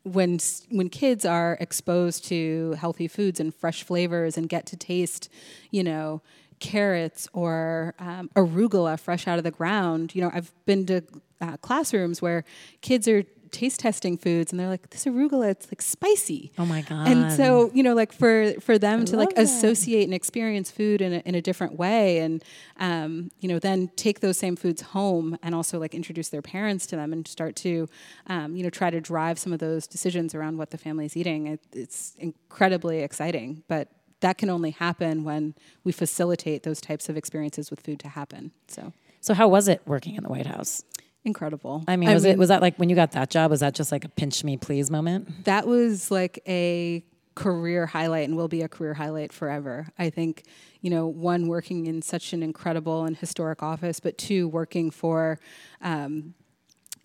when when kids are exposed to healthy foods and fresh flavors and get to taste, you know, carrots or um, arugula fresh out of the ground. You know, I've been to uh, classrooms where kids are taste testing foods and they're like this arugula it's like spicy oh my god and so you know like for for them I to like that. associate and experience food in a, in a different way and um, you know then take those same foods home and also like introduce their parents to them and start to um, you know try to drive some of those decisions around what the family's eating it, it's incredibly exciting but that can only happen when we facilitate those types of experiences with food to happen. So, so how was it working in the White House? Incredible. I mean, was I mean, it was that like when you got that job? Was that just like a pinch me please moment? That was like a career highlight and will be a career highlight forever. I think, you know, one working in such an incredible and historic office, but two working for. Um,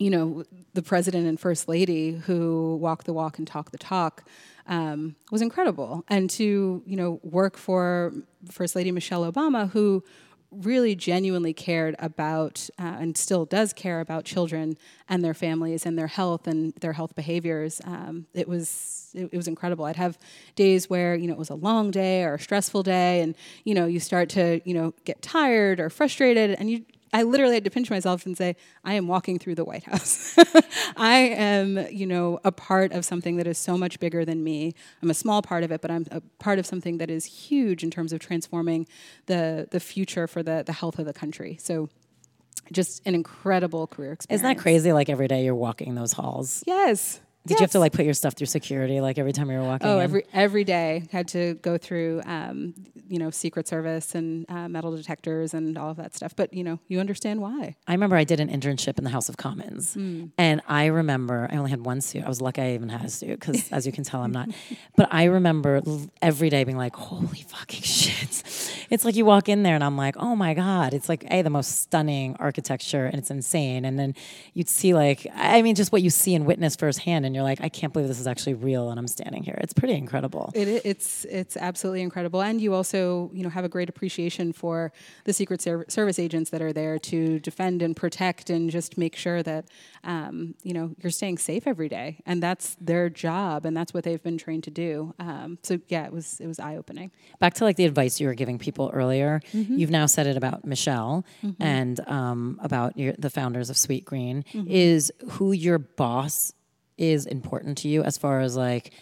you know, the president and first lady who walk the walk and talk the talk um, was incredible. And to you know work for First Lady Michelle Obama, who really genuinely cared about uh, and still does care about children and their families and their health and their health behaviors. Um, it was it, it, was incredible. I'd have days where you know it was a long day or a stressful day, and you know you start to you know get tired or frustrated, and you I literally had to pinch myself and say, I am walking through the White House. I am, you know, a part of something that is so much bigger than me. I'm a small part of it, but I'm a part of something that is huge in terms of transforming the the future for the the health of the country. So just an incredible career experience. Isn't that crazy? Like every day you're walking those halls. Yes. Did you have to like put your stuff through security like every time you were walking? Oh, in? every every day had to go through, um, you know, Secret Service and uh, metal detectors and all of that stuff. But you know, you understand why. I remember I did an internship in the House of Commons, and I remember I only had one suit. I was lucky I even had a suit because, as you can tell, I'm not. But I remember every day being like, "Holy fucking shit!" It's like you walk in there, and I'm like, "Oh my god!" It's like a the most stunning architecture, and it's insane. And then you'd see like, I mean, just what you see and witness firsthand, and you're like, "I can't believe this is actually real," and I'm standing here. It's pretty incredible. It, it's it's absolutely incredible, and you also you know have a great appreciation for the Secret Ser- Service agents that are there to defend and protect and just make sure that um, you know you're staying safe every day, and that's their job, and that's what they've been trained to do. Um, so yeah, it was it was eye opening. back to like the advice you were giving people earlier Mm-hmm. you've now said it about michelle and um, about your, the founders of Sweetgreen Mm-hmm. is who your boss is important to you as far as like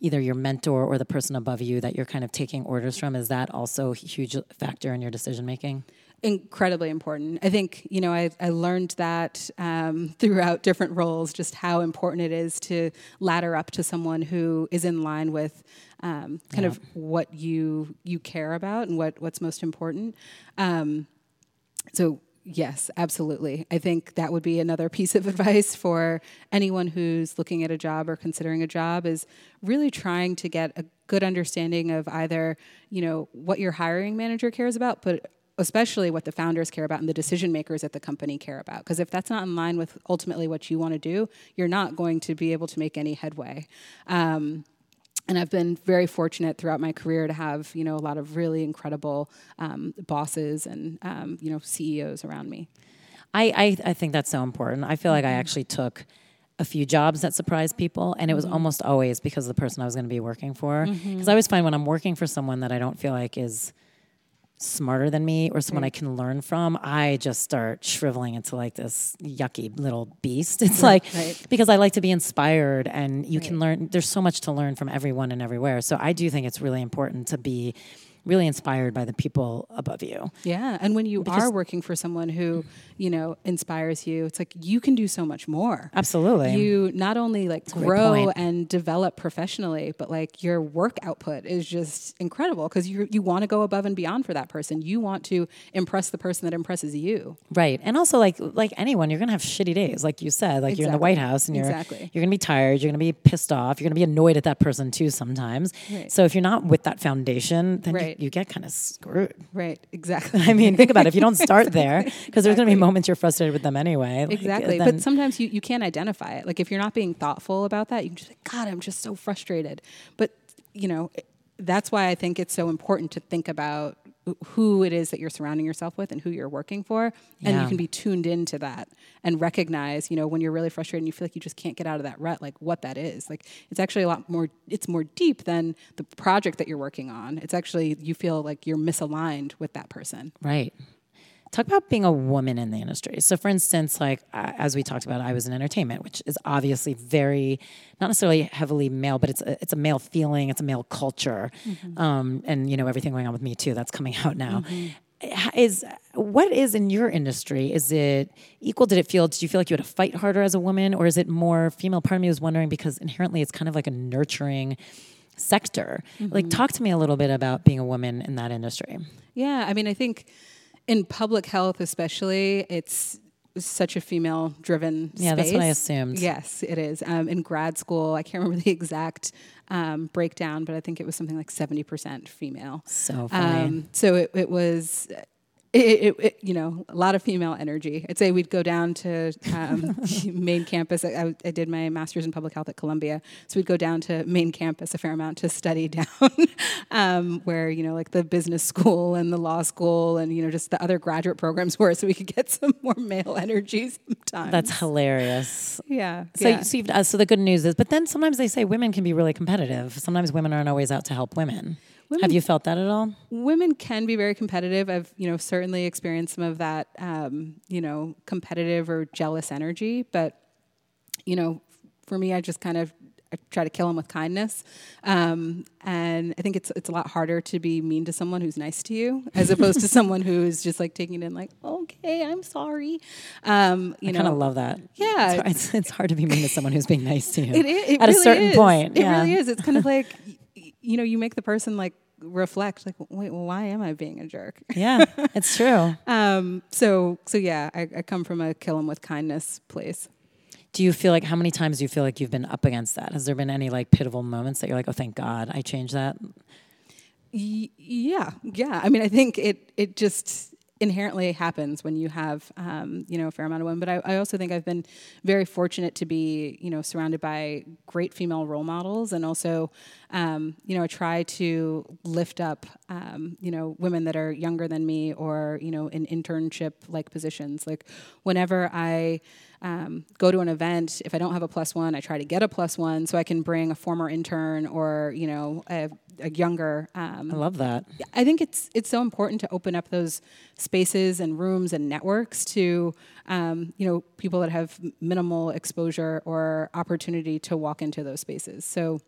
either your mentor or the person above you that you're kind of taking orders from is that also a huge factor in your decision making incredibly important. I think you know I, I learned that um, throughout different roles, just how important it is to ladder up to someone who is in line with um, kind of what you you care about and what what's most important. Um, so yes, absolutely. I think that would be another piece of advice for anyone who's looking at a job or considering a job is really trying to get a good understanding of either, you know, what your hiring manager cares about, but especially what the founders care about and the decision makers at the company care about. Because if that's not in line with ultimately what you want to do, you're not going to be able to make any headway. Um, and I've been very fortunate throughout my career to have you know a lot of really incredible um, bosses and um, you know CEOs around me. I, I, I think that's so important. I feel like I actually took a few jobs that surprised people, and it was almost always because of the person I was going to be working for. Because I always find when I'm working for someone that I don't feel like is smarter than me or someone I mm. can learn from, I just start shriveling into like this yucky little beast. It's like right. because I like to be inspired and you can learn there's so much to learn from everyone and everywhere. So I do think it's really important to be really inspired by the people above you. Yeah, and when you are working for someone who you know inspires you, it's like you can do so much more. Absolutely. You not only like great grow and develop professionally, but like your work output is just incredible because you you want to go above and beyond for that person. You want to impress the person that impresses you. Right. And also like like anyone, you're gonna have shitty days, like you said. Like you're in the White House and you're Exactly. you're gonna be tired, you're gonna be pissed off, you're gonna be annoyed at that person too sometimes. Right. So if you're not with that foundation, then Right. You, you get kind of screwed. Right. Exactly. I mean, think about it. If you don't start there, because there's gonna be moments you're frustrated with them anyway. like, Exactly. then- but sometimes you, you can't identify it. Like if you're not being thoughtful about that, you can just like, God, I'm just so frustrated. But, you know, that's why I think it's so important to think about who it is that you're surrounding yourself with and who you're working for. And Yeah. you can be tuned into that and recognize, you know, when you're really frustrated and you feel like you just can't get out of that rut, like what that is. Like it's actually a lot more, it's more deep than the project that you're working on. It's actually, you feel like you're misaligned with that person. Right. Talk about being a woman in the industry. So, for instance, like uh, as we talked about, I was in entertainment, which is obviously very, not necessarily heavily male, but it's a, it's a male feeling, it's a male culture, um, and you know everything going on with Me Too that's coming out now. Ha- Is what is in your industry? Is it equal? Did it feel? Did you feel like you had to fight harder as a woman, or is it more female? Part of me was wondering because inherently it's kind of like a nurturing sector. Like, talk to me a little bit about being a woman in that industry. Yeah, I mean, I think in public health, especially, it's such a female driven Yeah, that's what I assumed. Yes, it is. Um, in grad school, I can't remember the exact um, breakdown, but I think it was something like 70% female. So funny. Um, so it, it was. It, it, it, you know, a lot of female energy. I'd say we'd go down to um, main campus. I, I, I did my master's in public health at Columbia, so we'd go down to main campus a fair amount to study down, um, where you know, like the business school and the law school, and you know, just the other graduate programs were, so we could get some more male energy sometimes. That's hilarious. yeah. So, yeah. so, you've- uh, so the good news is, but then sometimes they say women can be really competitive. Sometimes women aren't always out to help women. Women, Have you felt that at all? women can be very competitive. I've you know certainly experienced some of that um, you know competitive or jealous energy, but you know for me, I just kind of I try to kill them with kindness, um, and I think it's it's a lot harder to be mean to someone who's nice to you as opposed to someone who's just like taking it in like okay, I'm sorry. Um, you I kind of love that. Yeah. It's, hard- it's, hard to be mean to someone who's being nice to you. It, i- it At a certain is. point. It yeah. really is. It's kind of like, you know, you make the person like reflect, like, wait, well, why am I being a jerk? Yeah, it's true. Um, so, so yeah, I, I come from a kill 'em with kindness place. Do you feel like how many times do you feel like you've been up against that? Has there been any like pitiful moments that you're like, oh, thank God I changed that? Y- yeah, yeah. I mean, I think it it just inherently happens when you have um, you know a fair amount of women. But I, I also think I've been very fortunate to be you know surrounded by great female role models, and also um, you know I try to lift up um, you know women that are younger than me or you know in internship like positions. Like whenever I um, go to an event, if I don't have a plus one, I try to get a plus one so I can bring a former intern or you know a, a younger. Um, I love that. I think it's it's so important to open up those spaces and rooms and networks to um, you know people that have minimal exposure or opportunity to walk into those spaces. So.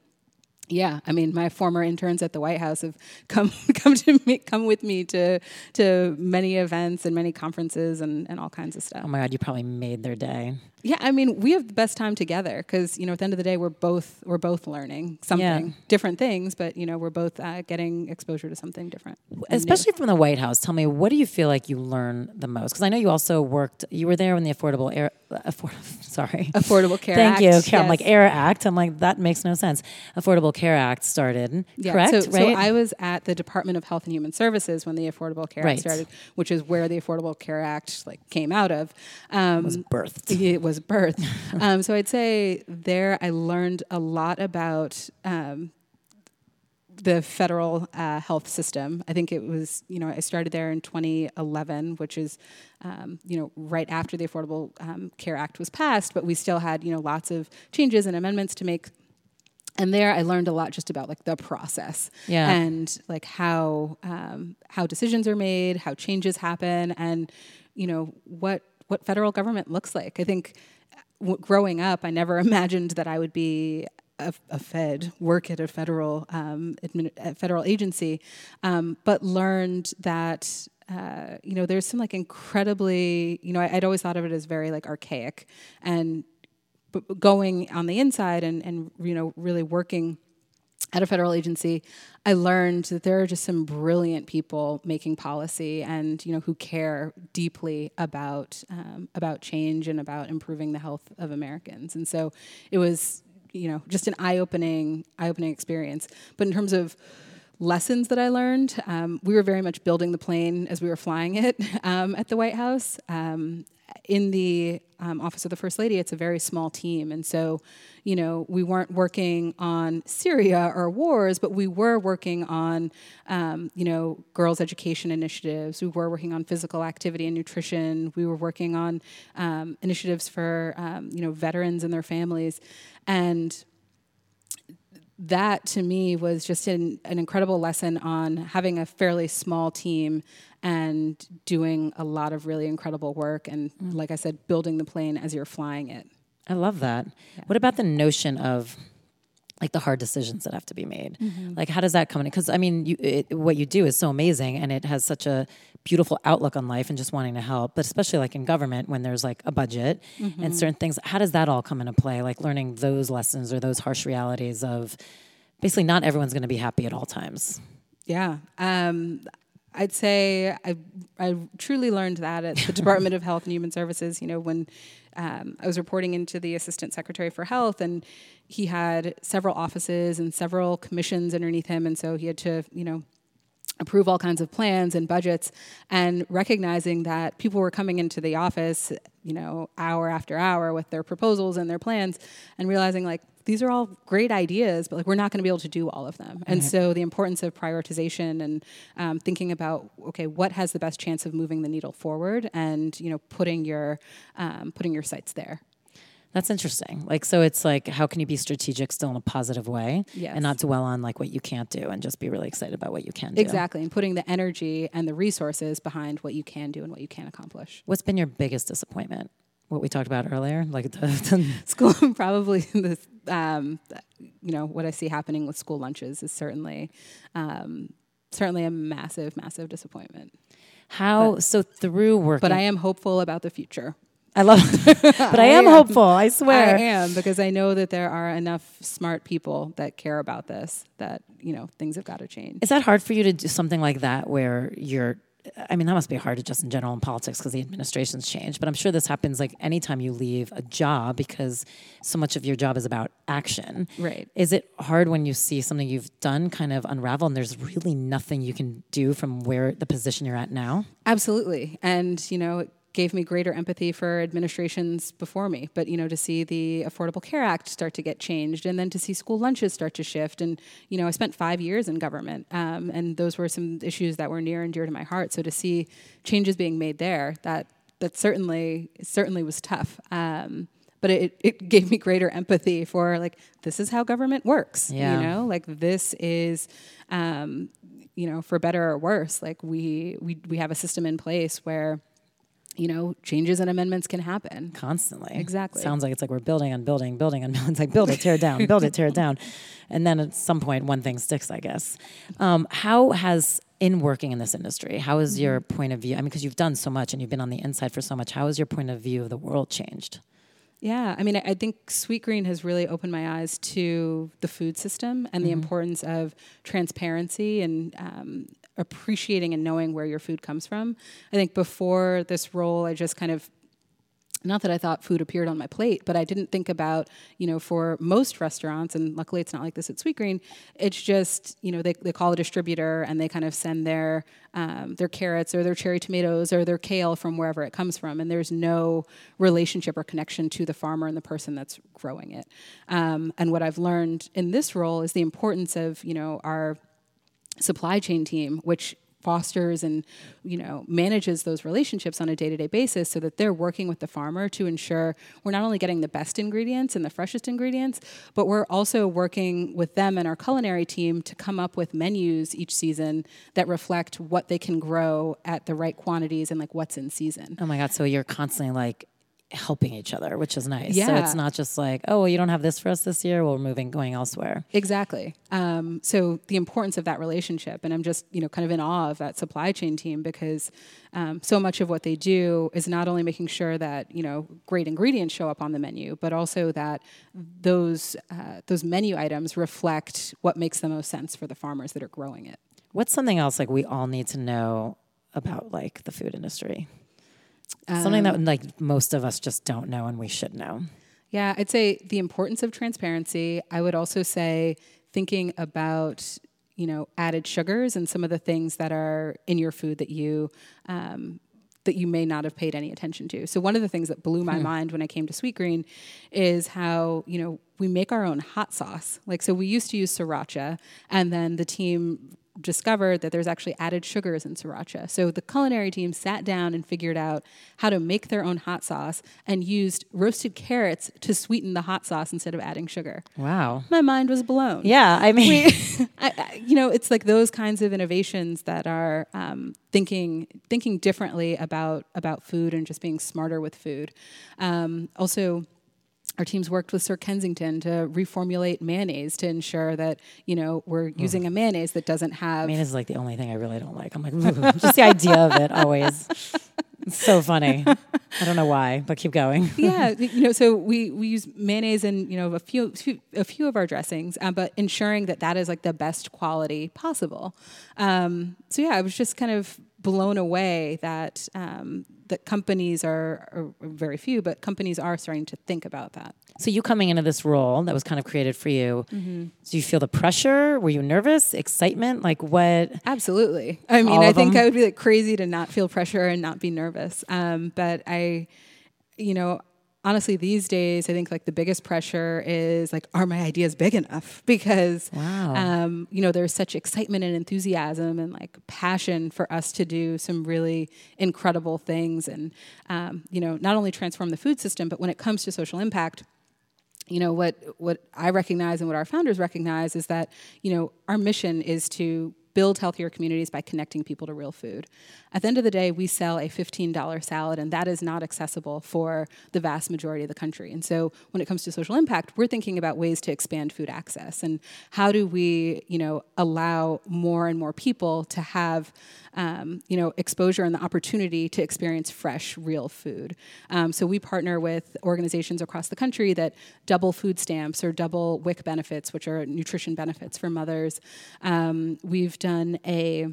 Yeah, I mean, my former interns at the White House have come come to me, come with me to to many events and many conferences and, and all kinds of stuff. Oh my God, you probably made their day. Yeah, I mean, we have the best time together because you know at the end of the day we're both we're both learning something Yeah. different things, but you know we're both uh, getting exposure to something different. and new. Especially from the White House. Tell me, what do you feel like you learn the most? Because I know you also worked, you were there when the Affordable Air, Afford, sorry. Affordable Care Thank Act. you. Carol. I'm like Air Act. I'm like that makes no sense. Affordable Care Act started, Yeah, correct? So, so? I was at the Department of Health and Human Services when the Affordable Care Right. Act started, which is where the Affordable Care Act like came out of. Um, was birthed. It was birthed. um, so I'd say there I learned a lot about um, the federal uh, health system. I think it was, you know, I started there in 2011, which is, um, you know, right after the Affordable um, Care Act was passed, but we still had, you know, lots of changes and amendments to make. And there, I learned a lot just about like the process Yeah. and like how um, how decisions are made, how changes happen, and you know what what federal government looks like. I think w- growing up, I never imagined that I would be a, a Fed, work at a federal um, admin, a federal agency, um, but learned that. Uh, you know, there's some like incredibly, you know, I, I'd always thought of it as very like archaic, and going on the inside and, and you know really working at a federal agency, I learned that there are just some brilliant people making policy and you know who care deeply about um, about change and about improving the health of Americans. And so it was you know just an eye opening eye opening experience. But in terms of lessons that I learned, um, we were very much building the plane as we were flying it um, at the White House. In the um, office of the first lady, it's a very small team, and so you know we weren't working on Syria or wars, but we were working on um, you know girls' education initiatives. We were working on physical activity and nutrition. We were working on um, initiatives for um, you know veterans and their families, and that to me was just an, an incredible lesson on having a fairly small team and doing a lot of really incredible work and like i said building the plane as you're flying it I love that. What about the notion of like the hard decisions that have to be made? Mm-hmm. Like, how does that come in? Because I mean, you, it, what you do is so amazing, and it has such a beautiful outlook on life and just wanting to help. But especially like in government, when there's like a budget Mm-hmm. and certain things, how does that all come into play? Like learning those lessons or those harsh realities of basically not everyone's going to be happy at all times. yeah um, i'd say I, I truly learned that at the department of health and human services you know when um, i was reporting into the assistant secretary for health and he had several offices and several commissions underneath him. And so he had to you know approve all kinds of plans and budgets and recognizing that people were coming into the office you know hour after hour with their proposals and their plans and realizing like these are all great ideas but like we're not going to be able to do all of them and so the importance of prioritization and um, thinking about okay what has the best chance of moving the needle forward and you know putting your um, putting your sights there That's interesting. Like, so it's like, how can you be strategic still in a positive way Yes. and not dwell on like what you can't do and just be really excited about what you can do? Exactly, and putting the energy and the resources behind what you can do and what you can accomplish. What's been your biggest disappointment? What we talked about earlier, like the, the School, probably the, um, you know, what I see happening with school lunches is certainly, um, certainly a massive, massive disappointment. how. so through work? But I am hopeful about the future. I love, but I, am am. hopeful. I swear. I am because I know that there are enough smart people that care about this that you know things have got to change. Is that hard for you to do something like that where you're I mean that must be hard to just in general in politics because the administrations change, but I'm sure this happens like anytime you leave a job because so much of your job is about action. Right. Is it hard when you see something you've done kind of unravel and there's really nothing you can do from where the position you're at now? Absolutely. And, you know, gave me greater empathy for administrations before me. But, you know, to see the Affordable Care Act start to get changed and then to see school lunches start to shift. And, you know, I spent five years in government um, and those were some issues that were near and dear to my heart. So to see changes being made there, that, that certainly, certainly was tough. Um, but it, it gave me greater empathy for like, this is how government works. Yeah. You know, like this is, um, you know, for better or worse, like we, we, we have a system in place where, you know, changes and amendments can happen. constantly. Exactly. Sounds like it's like we're building on building, building on building. It's like build it, tear it down, build it, tear it down. And then at some point, one thing sticks, I guess. Um, how has, in working in this industry, how has your Mm-hmm. point of view? I mean, because you've done so much and you've been on the inside for so much, how has your point of view of the world changed? Yeah, I mean, I, I think Sweetgreen has really opened my eyes to the food system and the importance of transparency and um, appreciating and knowing where your food comes from. I think before this role, I just kind of not that I thought food appeared on my plate, but I didn't think about, you know, for most restaurants, and luckily it's not like this at Sweetgreen, it's just, you know, they, they call a distributor and they kind of send their um, their carrots or their cherry tomatoes or their kale from wherever it comes from. And there's no relationship or connection to the farmer and the person that's growing it. Um, and what I've learned in this role is the importance of, you know, our supply chain team, which fosters and you know manages those relationships on a day-to-day basis so that they're working with the farmer to ensure we're not only getting the best ingredients and the freshest ingredients but we're also working with them and our culinary team to come up with menus each season that reflect what they can grow at the right quantities and like what's in season Oh my God. So you're constantly like helping each other, which is nice. Yeah. So it's not just like, oh, well, you don't have this for us this year. Well, we're moving, going elsewhere. Exactly. Um, so the importance of that relationship, and I'm just you know kind of in awe of that supply chain team because um, so much of what they do is not only making sure that you know great ingredients show up on the menu, but also that those uh, those menu items reflect what makes the most sense for the farmers that are growing it. What's something else like we all need to know about like the food industry? Something that like most of us just don't know and we should know. Yeah, I'd say the importance of transparency. I would also say thinking about you know added sugars and some of the things that are in your food that you um, that you may not have paid any attention to. So one of the things that blew my mind when I came to Sweetgreen is how you know we make our own hot sauce. Like so, we used to use sriracha, and then the team discovered that there's actually added sugars in sriracha. So the culinary team sat down and figured out how to make their own hot sauce and used roasted carrots to sweeten the hot sauce instead of adding sugar. Wow. My mind was blown. Yeah. I mean, I, I, you know, it's like those kinds of innovations that are um, thinking thinking differently about about food and just being smarter with food. Um, also. Our teams worked with Sir Kensington to reformulate mayonnaise to ensure that you know we're using a mayonnaise that doesn't have mayonnaise is like the only thing I really don't like. I'm like, just the idea of it always. It's so funny. I don't know why, but keep going. yeah, you know, so we we use mayonnaise in you know a few, few a few of our dressings, um, but ensuring that that is like the best quality possible. Um, so yeah, I was just kind of blown away that um, that companies are, are very few, but companies are starting to think about that. So you coming into this role that was kind of created for you, Mm-hmm. do you feel the pressure? Were you nervous? Excitement? Like what? Absolutely. I mean, I think them? I would be like crazy to not feel pressure and not be nervous. Um, but I, you know, honestly, these days, I think like the biggest pressure is like, are my ideas big enough? Because, Wow. um, you know, there's such excitement and enthusiasm and like passion for us to do some really incredible things and, um, you know, not only transform the food system, but when it comes to social impact, you know what what I recognize and what our founders recognize is that you know our mission is to build healthier communities by connecting people to real food. At the end of the day, we sell a $15 salad, and that is not accessible for the vast majority of the country. And so, when it comes to social impact, we're thinking about ways to expand food access and how do we, you know, allow more and more people to have, um, you know, exposure and the opportunity to experience fresh, real food. Um, so we partner with organizations across the country that double food stamps or double WIC benefits, which are nutrition benefits for mothers. Um, we've done a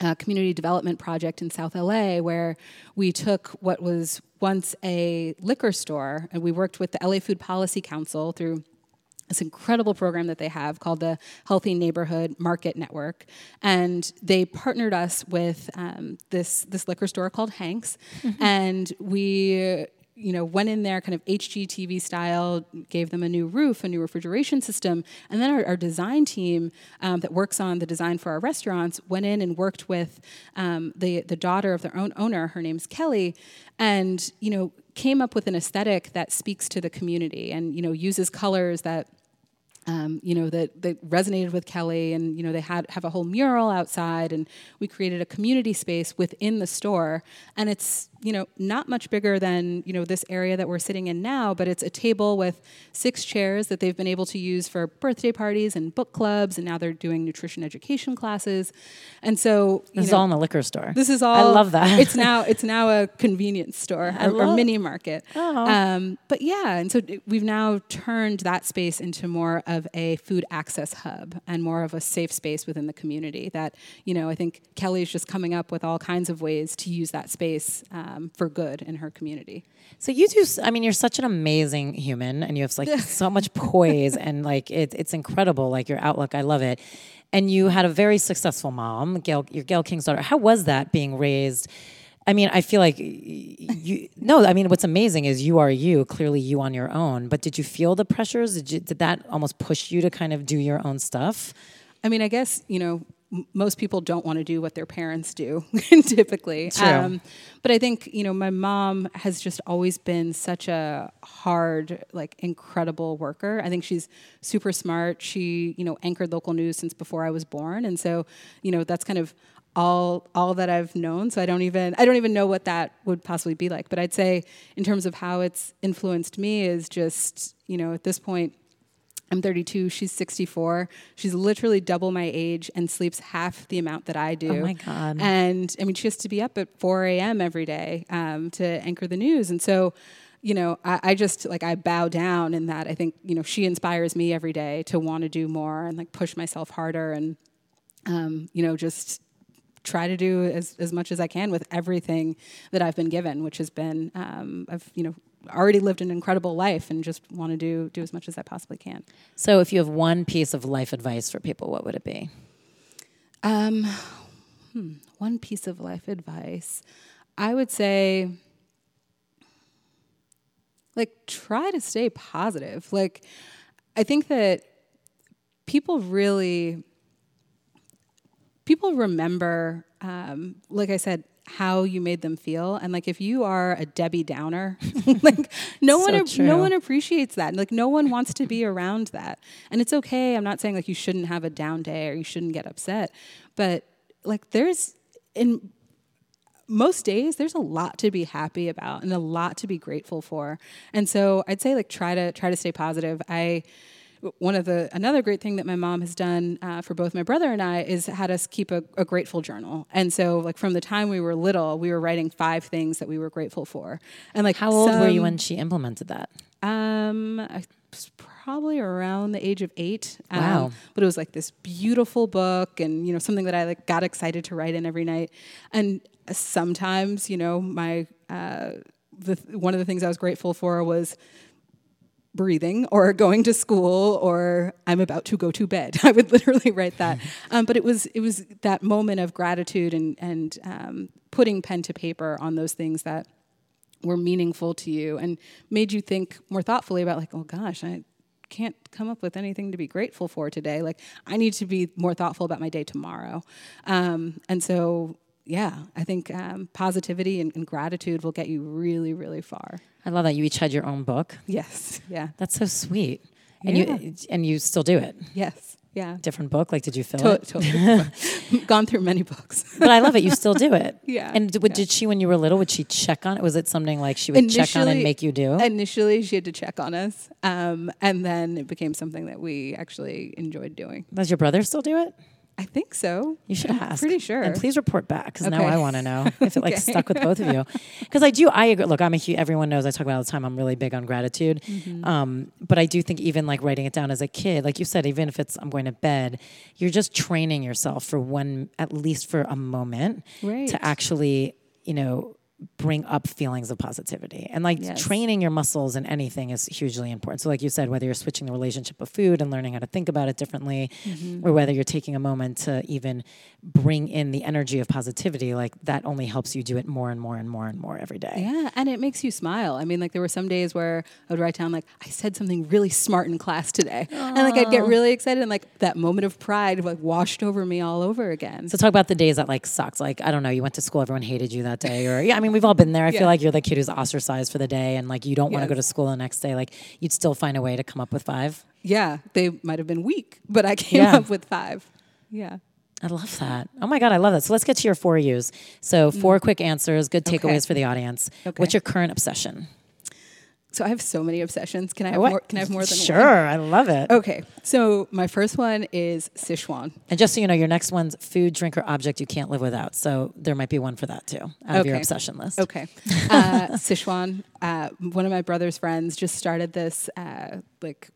uh, community development project in South LA where we took what was once a liquor store and we worked with the LA Food Policy Council through this incredible program that they have called the Healthy Neighborhood Market Network, and they partnered us with um, this this liquor store called Hanks, and we you know went in there kind of HGTV style, gave them a new roof, a new refrigeration system, and then our, our design team um, that works on the design for our restaurants went in and worked with um, the the daughter of their own owner. Her name's Kelly, and you know came up with an aesthetic that speaks to the community and you know uses colors that um, you know that, that resonated with Kelly, and you know they had have a whole mural outside, and we created a community space within the store, and it's you know not much bigger than you know this area that we're sitting in now, but it's a table with six chairs that they've been able to use for birthday parties and book clubs, and now they're doing nutrition education classes, and so This is all in the liquor store. this is all. I love that. It's now it's now a convenience store or, or mini market. Oh. Um, but yeah, and so we've now turned that space into more of a food access hub and more of a safe space within the community. That you know, I think Kelly's just coming up with all kinds of ways to use that space um, for good in her community. So you do. I mean, you're such an amazing human, and you have like so much poise, and like it, it's incredible. Like your outlook, I love it. And you had a very successful mom, Gayle. Your Gayle King's daughter. How was that being raised? I mean, I feel like you. No, I mean, what's amazing is you are you. Clearly, you on your own. But did you feel the pressures? Did you? Did that almost push you to kind of do your own stuff? I mean, I guess you know m- most people don't want to do what their parents do typically. True. Um, but I think you know my mom has just always been such a hard, like incredible worker. I think she's super smart. She you know anchored local news since before I was born, and so you know that's kind of all all that I've known. So I don't even I don't even know what that would possibly be like. But I'd say in terms of how it's influenced me is just you know at this point. I'm 32. She's 64. She's literally double my age and sleeps half the amount that I do. Oh my God. And I mean, she has to be up at 4 a.m. every day um, to anchor the news. And so, you know, I, I just like I bow down in that. I think you know she inspires me every day to want to do more and like push myself harder and um, you know just try to do as, as much as I can with everything that I've been given, which has been um, I've you know already lived an incredible life and just want to do do as much as I possibly can. So, if you have one piece of life advice for people, what would it be? Um, hmm, one piece of life advice, I would say, like, try to stay positive. Like, I think that people really, people remember, um, like I said, how you made them feel, and like if you are a Debbie Downer, like no So one, no one appreciates that. Like no one wants to be around that. And it's okay. I'm not saying like you shouldn't have a down day or you shouldn't get upset, but like there's in most days there's a lot to be happy about and a lot to be grateful for. And so I'd say like try to try to stay positive. I one of the another great thing that my mom has done uh, for both my brother and I is had us keep a, a grateful journal. And so like from the time we were little, we were writing five things that we were grateful for. And like How old were you when she implemented that? um, I was probably around the age of eight. Um, Wow. But it was like this beautiful book, and you know something that I like got excited to write in every night. And sometimes, you know, my uh, the one of the things I was grateful for was breathing or going to school or I'm about to go to bed. I would literally write that. Um, but it was it was that moment of gratitude and and um, putting pen to paper on those things that were meaningful to you and made you think more thoughtfully about like, oh gosh, I can't come up with anything to be grateful for today. Like I need to be more thoughtful about my day tomorrow. Um, and so yeah, I think um, positivity and, and gratitude will get you really, really far. I love that you each had your own book. Yes. Yeah. That's so sweet. And Yeah. you and you still do it. Yes. Yeah. Different book, like did you fill To- it? totally. Gone through many books. But I love it. You still do it. Yeah, And d- would, yeah. did she, when you were little, would she check on it? Was it something like she would check on and make you do? Initially, she had to check on us, um, and then it became something that we actually enjoyed doing. Does your brother still do it? I think so. You should I'm ask. Pretty sure. And please report back because now I want to know if it like Okay. stuck with both of you. Because I do, I agree. Look, I'm a huge, everyone knows I talk about it all the time. I'm really big on gratitude. Mm-hmm. Um, but I do think even like writing it down as a kid, like you said, even if it's I'm going to bed, you're just training yourself for one, at least for a moment, Right. to actually, you know, bring up feelings of positivity and like Yes. training your muscles in anything is hugely important so like you said whether you're switching the relationship of food and learning how to think about it differently Mm-hmm. or whether you're taking a moment to even bring in the energy of positivity like that only helps you do it more and more and more and more every day Yeah, and it makes you smile. I mean, like there were some days where I would write down like I said something really smart in class today, and like I'd get really excited, and like that moment of pride like washed over me all over again. so talk about the days that like sucked like i don't know you went to school everyone hated you that day or yeah i mean we've all been there i Yeah. feel like you're the kid who's ostracized for the day and like you don't want to go to school the next day like you'd still find a way to come up with five yeah, they might have been weak, but I came Yeah. up with five. Yeah. I love that. Oh my God, I love that. So let's get to your four U's. So, four quick answers, good takeaways Mm. Okay. for the audience. Okay. What's your current obsession? So I have so many obsessions. Can I have What? more? Can I have more than Sure, one? I love it. Okay. So my first one is Sichuan. And just so you know, your next one's food, drink, or object you can't live without. So, there might be one for that too, out of your obsession list. Okay. Uh, Sichuan, uh, one of my brother's friends just started this uh, like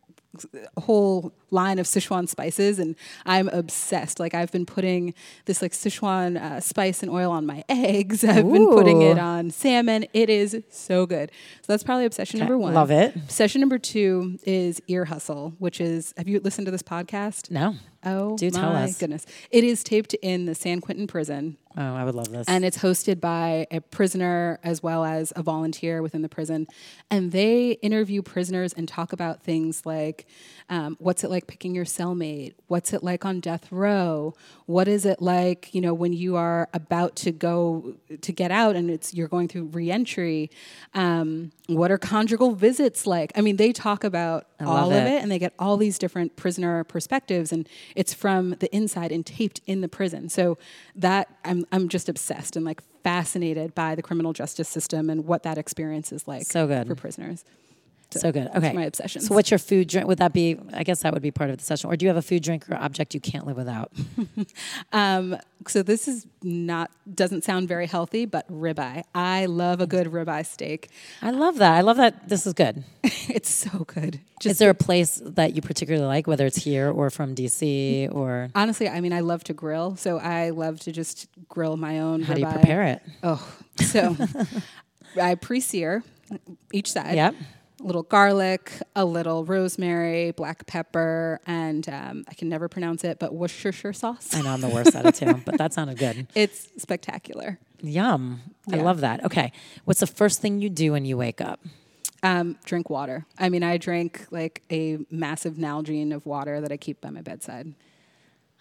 whole line of Sichuan spices, and I'm obsessed. Like I've been putting this like Sichuan uh, spice and oil on my eggs. I've been putting it on salmon. It is so good. So that's probably obsession Okay, number one. love it. Obsession number two is ear hustle, which is have you listened to this podcast? No. Oh Do my tell us. goodness! It is taped in the San Quentin prison Oh, I would love this. and it's hosted by a prisoner as well as a volunteer within the prison and they interview prisoners and talk about things like um, what's it like picking your cellmate? What's it like on death row? What is it like you know when you are about to go to get out and it's you're going through reentry? Um, what are conjugal visits like? I mean they talk about love all of it. it and they get all these different prisoner perspectives and it's from the inside and taped in the prison. So that i'm, I'm just obsessed and like fascinated by the criminal justice system and what that experience is like So good. for prisoners so good. Okay. my obsession. So, what's your food, drink? Would that be, I guess that would be part of the session. Or do you have a food, drink, or object you can't live without? um, so this is not doesn't sound very healthy but ribeye i love a good ribeye steak I love that. I love that this is good. it's so good just Is there a place that you particularly like, whether it's here or from DC or honestly i mean i love to grill so i love to just grill my own how do you prepare it? Oh, so I pre-sear each side. Yep. A little garlic, a little rosemary, black pepper, and um, I can never pronounce it, but Worcestershire sauce. I know I'm the worst at it too, but that sounded good. It's spectacular. Yum. I love that. Okay. What's the first thing you do when you wake up? Um, drink water. I mean, I drink like a massive Nalgene of water that I keep by my bedside.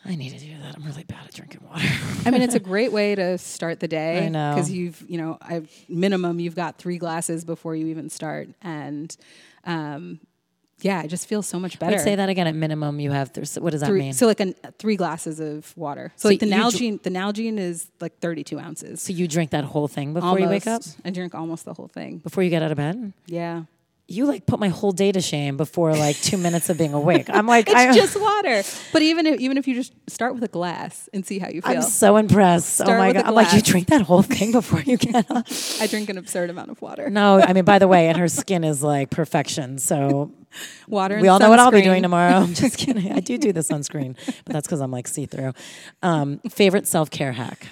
I need to do that. I'm really bad at drinking water. I mean, it's a great way to start the day. I know. because you've, you know, I minimum you've got three glasses before you even start, and um, yeah, it just feels so much better. Wait, say that again. At minimum, you have. Th- what does that three, mean? So like an, three glasses of water. So So, like the you dr- Nalgene, the Nalgene is like 32 ounces. So you drink that whole thing before you wake up? Almost. I drink almost the whole thing. Before you get out of bed? Yeah. You like put my whole day to shame before like two minutes of being awake. I'm like, It's I, just water. But even if, even if you just start with a glass and see how you feel. I'm so impressed. oh my god! I'm like, you drink that whole thing before you get up. I drink an absurd amount of water. No, I mean, by the way, and her skin is like perfection. So Water and we all know what I'll be doing tomorrow. I'm just kidding. I do do the sunscreen, but that's because I'm like see through. Um, favorite self care hack.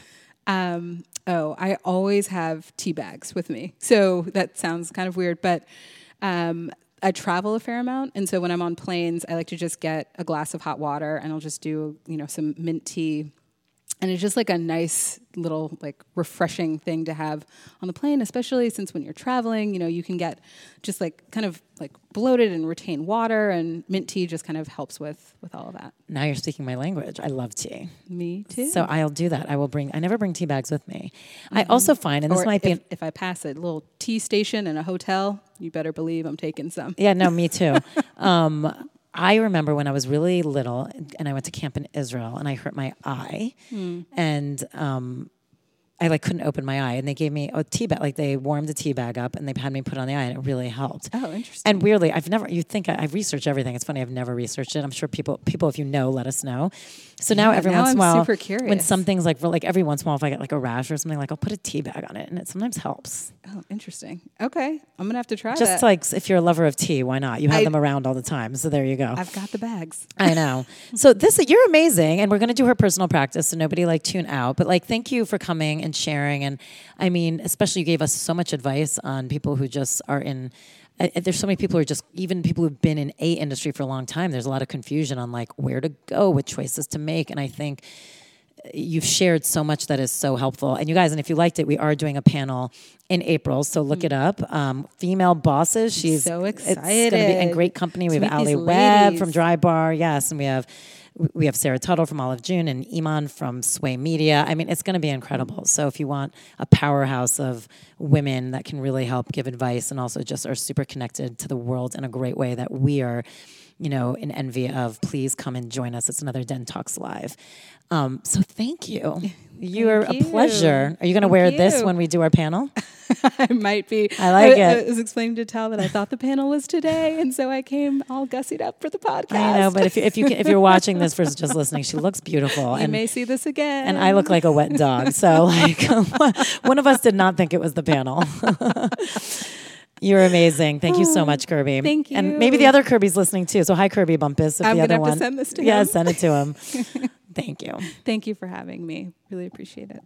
Um, oh, I always have tea bags with me. So that sounds kind of weird, but um, I travel a fair amount, and so when I'm on planes, I like to just get a glass of hot water, and I'll just do you know some mint tea and it's just like a nice little like refreshing thing to have on the plane especially since when you're traveling you know you can get just like kind of like bloated and retain water and mint tea just kind of helps with with all of that Now you're speaking my language. I love tea. me too So I'll do that. I will bring, I never bring tea bags with me. I also find, and this or might be, if, an, if i pass a little tea station in a hotel you better believe i'm taking some yeah, no, me too. um, I remember when I was really little and I went to camp in Israel and I hurt my eye. And um, I like couldn't open my eye and they gave me a tea bag, like they warmed the tea bag up and they had me put it on the eye and it really helped. oh interesting And weirdly, I've never. You think I, I've researched everything? It's funny. I've never researched it. I'm sure people, people, if you know, let us know. So now Yeah, every now once in a while, super when something's like, like every once in a while, if I get like a rash or something, like I'll put a tea bag on it, and it sometimes helps. oh interesting okay i'm gonna have to try Just that like if you're a lover of tea, why not? You have I- them around all the time. So there you go. i've got the bags I know. So this you're amazing, and we're going to do her personal practice, so nobody like tune out. But like, thank you for coming and sharing. And I mean, especially you gave us so much advice on people who just are in. Uh, there's so many people who are just even people who've been in a industry for a long time. There's a lot of confusion on like where to go, what choices to make, and I think you've shared so much that is so helpful. And you guys, and if you liked it, we are doing a panel in April, so look it up. Um, female bosses. She's so It's gonna be in great company. We have Ali Webb from Drybar, yes, and we have we have Sarah Tuttle from Olive June and Iman from SWAAY Media. I mean, it's going to be incredible. So if you want a powerhouse of women that can really help give advice and also just are super connected to the world in a great way that we are, you know, in envy of, please come and join us. It's another Den Talks Live. Um, so thank you. You're a you. pleasure. Are you going to wear this when we do our panel? I might be. I like I, it. I was explaining to Tal that I thought the panel was today, and so I came all gussied up for the podcast. I know, but if you, if you if you're watching this versus just listening, she looks beautiful. you and may see this again. and I look like a wet dog. So like one of us did not think it was the panel. You're amazing. Thank you so oh, much, Kirby. thank you. And maybe the other Kirby's listening too. So hi, Kirby Bumpus. If I'm the other have to one, send this to yeah, him. Yeah, send it to him. Thank you. Thank you for having me. Really appreciate it.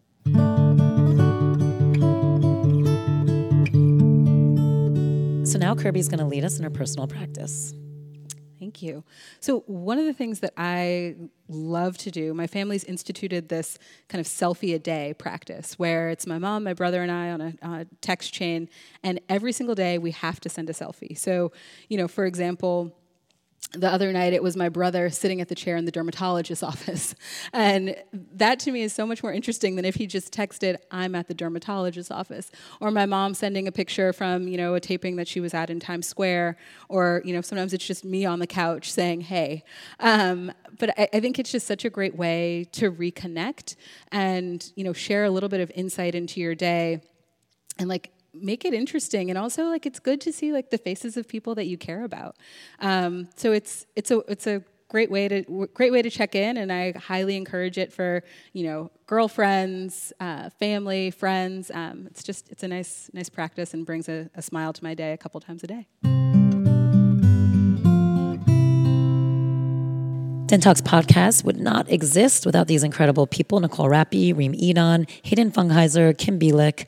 So now Kirby's going to lead us in her personal practice. Thank you. So, one of the things that I love to do, my family's instituted this kind of selfie a day practice where it's my mom, my brother, and I on a, text chain, and every single day we have to send a selfie. So, you know, for example, the other night it was my brother sitting at the chair in the dermatologist's office. And that to me is so much more interesting than if he just texted i'm at the dermatologist's office or my mom sending a picture from you know a taping that she was at in times square or you know sometimes it's just me on the couch saying hey. Um, but I, I think it's just such a great way to reconnect and you know share a little bit of insight into your day. And like make it interesting and also like it's good to see like the faces of people that you care about. Um, so it's it's a it's a great way to great way to check in and i highly encourage it for you know girlfriends uh, family friends. Um, it's just it's a nice nice practice and brings a, a smile to my day a couple times a day. Den Talks podcast would not exist without these incredible people Nicole Rappi, Reem Edon, Hayden Fungheiser, Kim Bielik,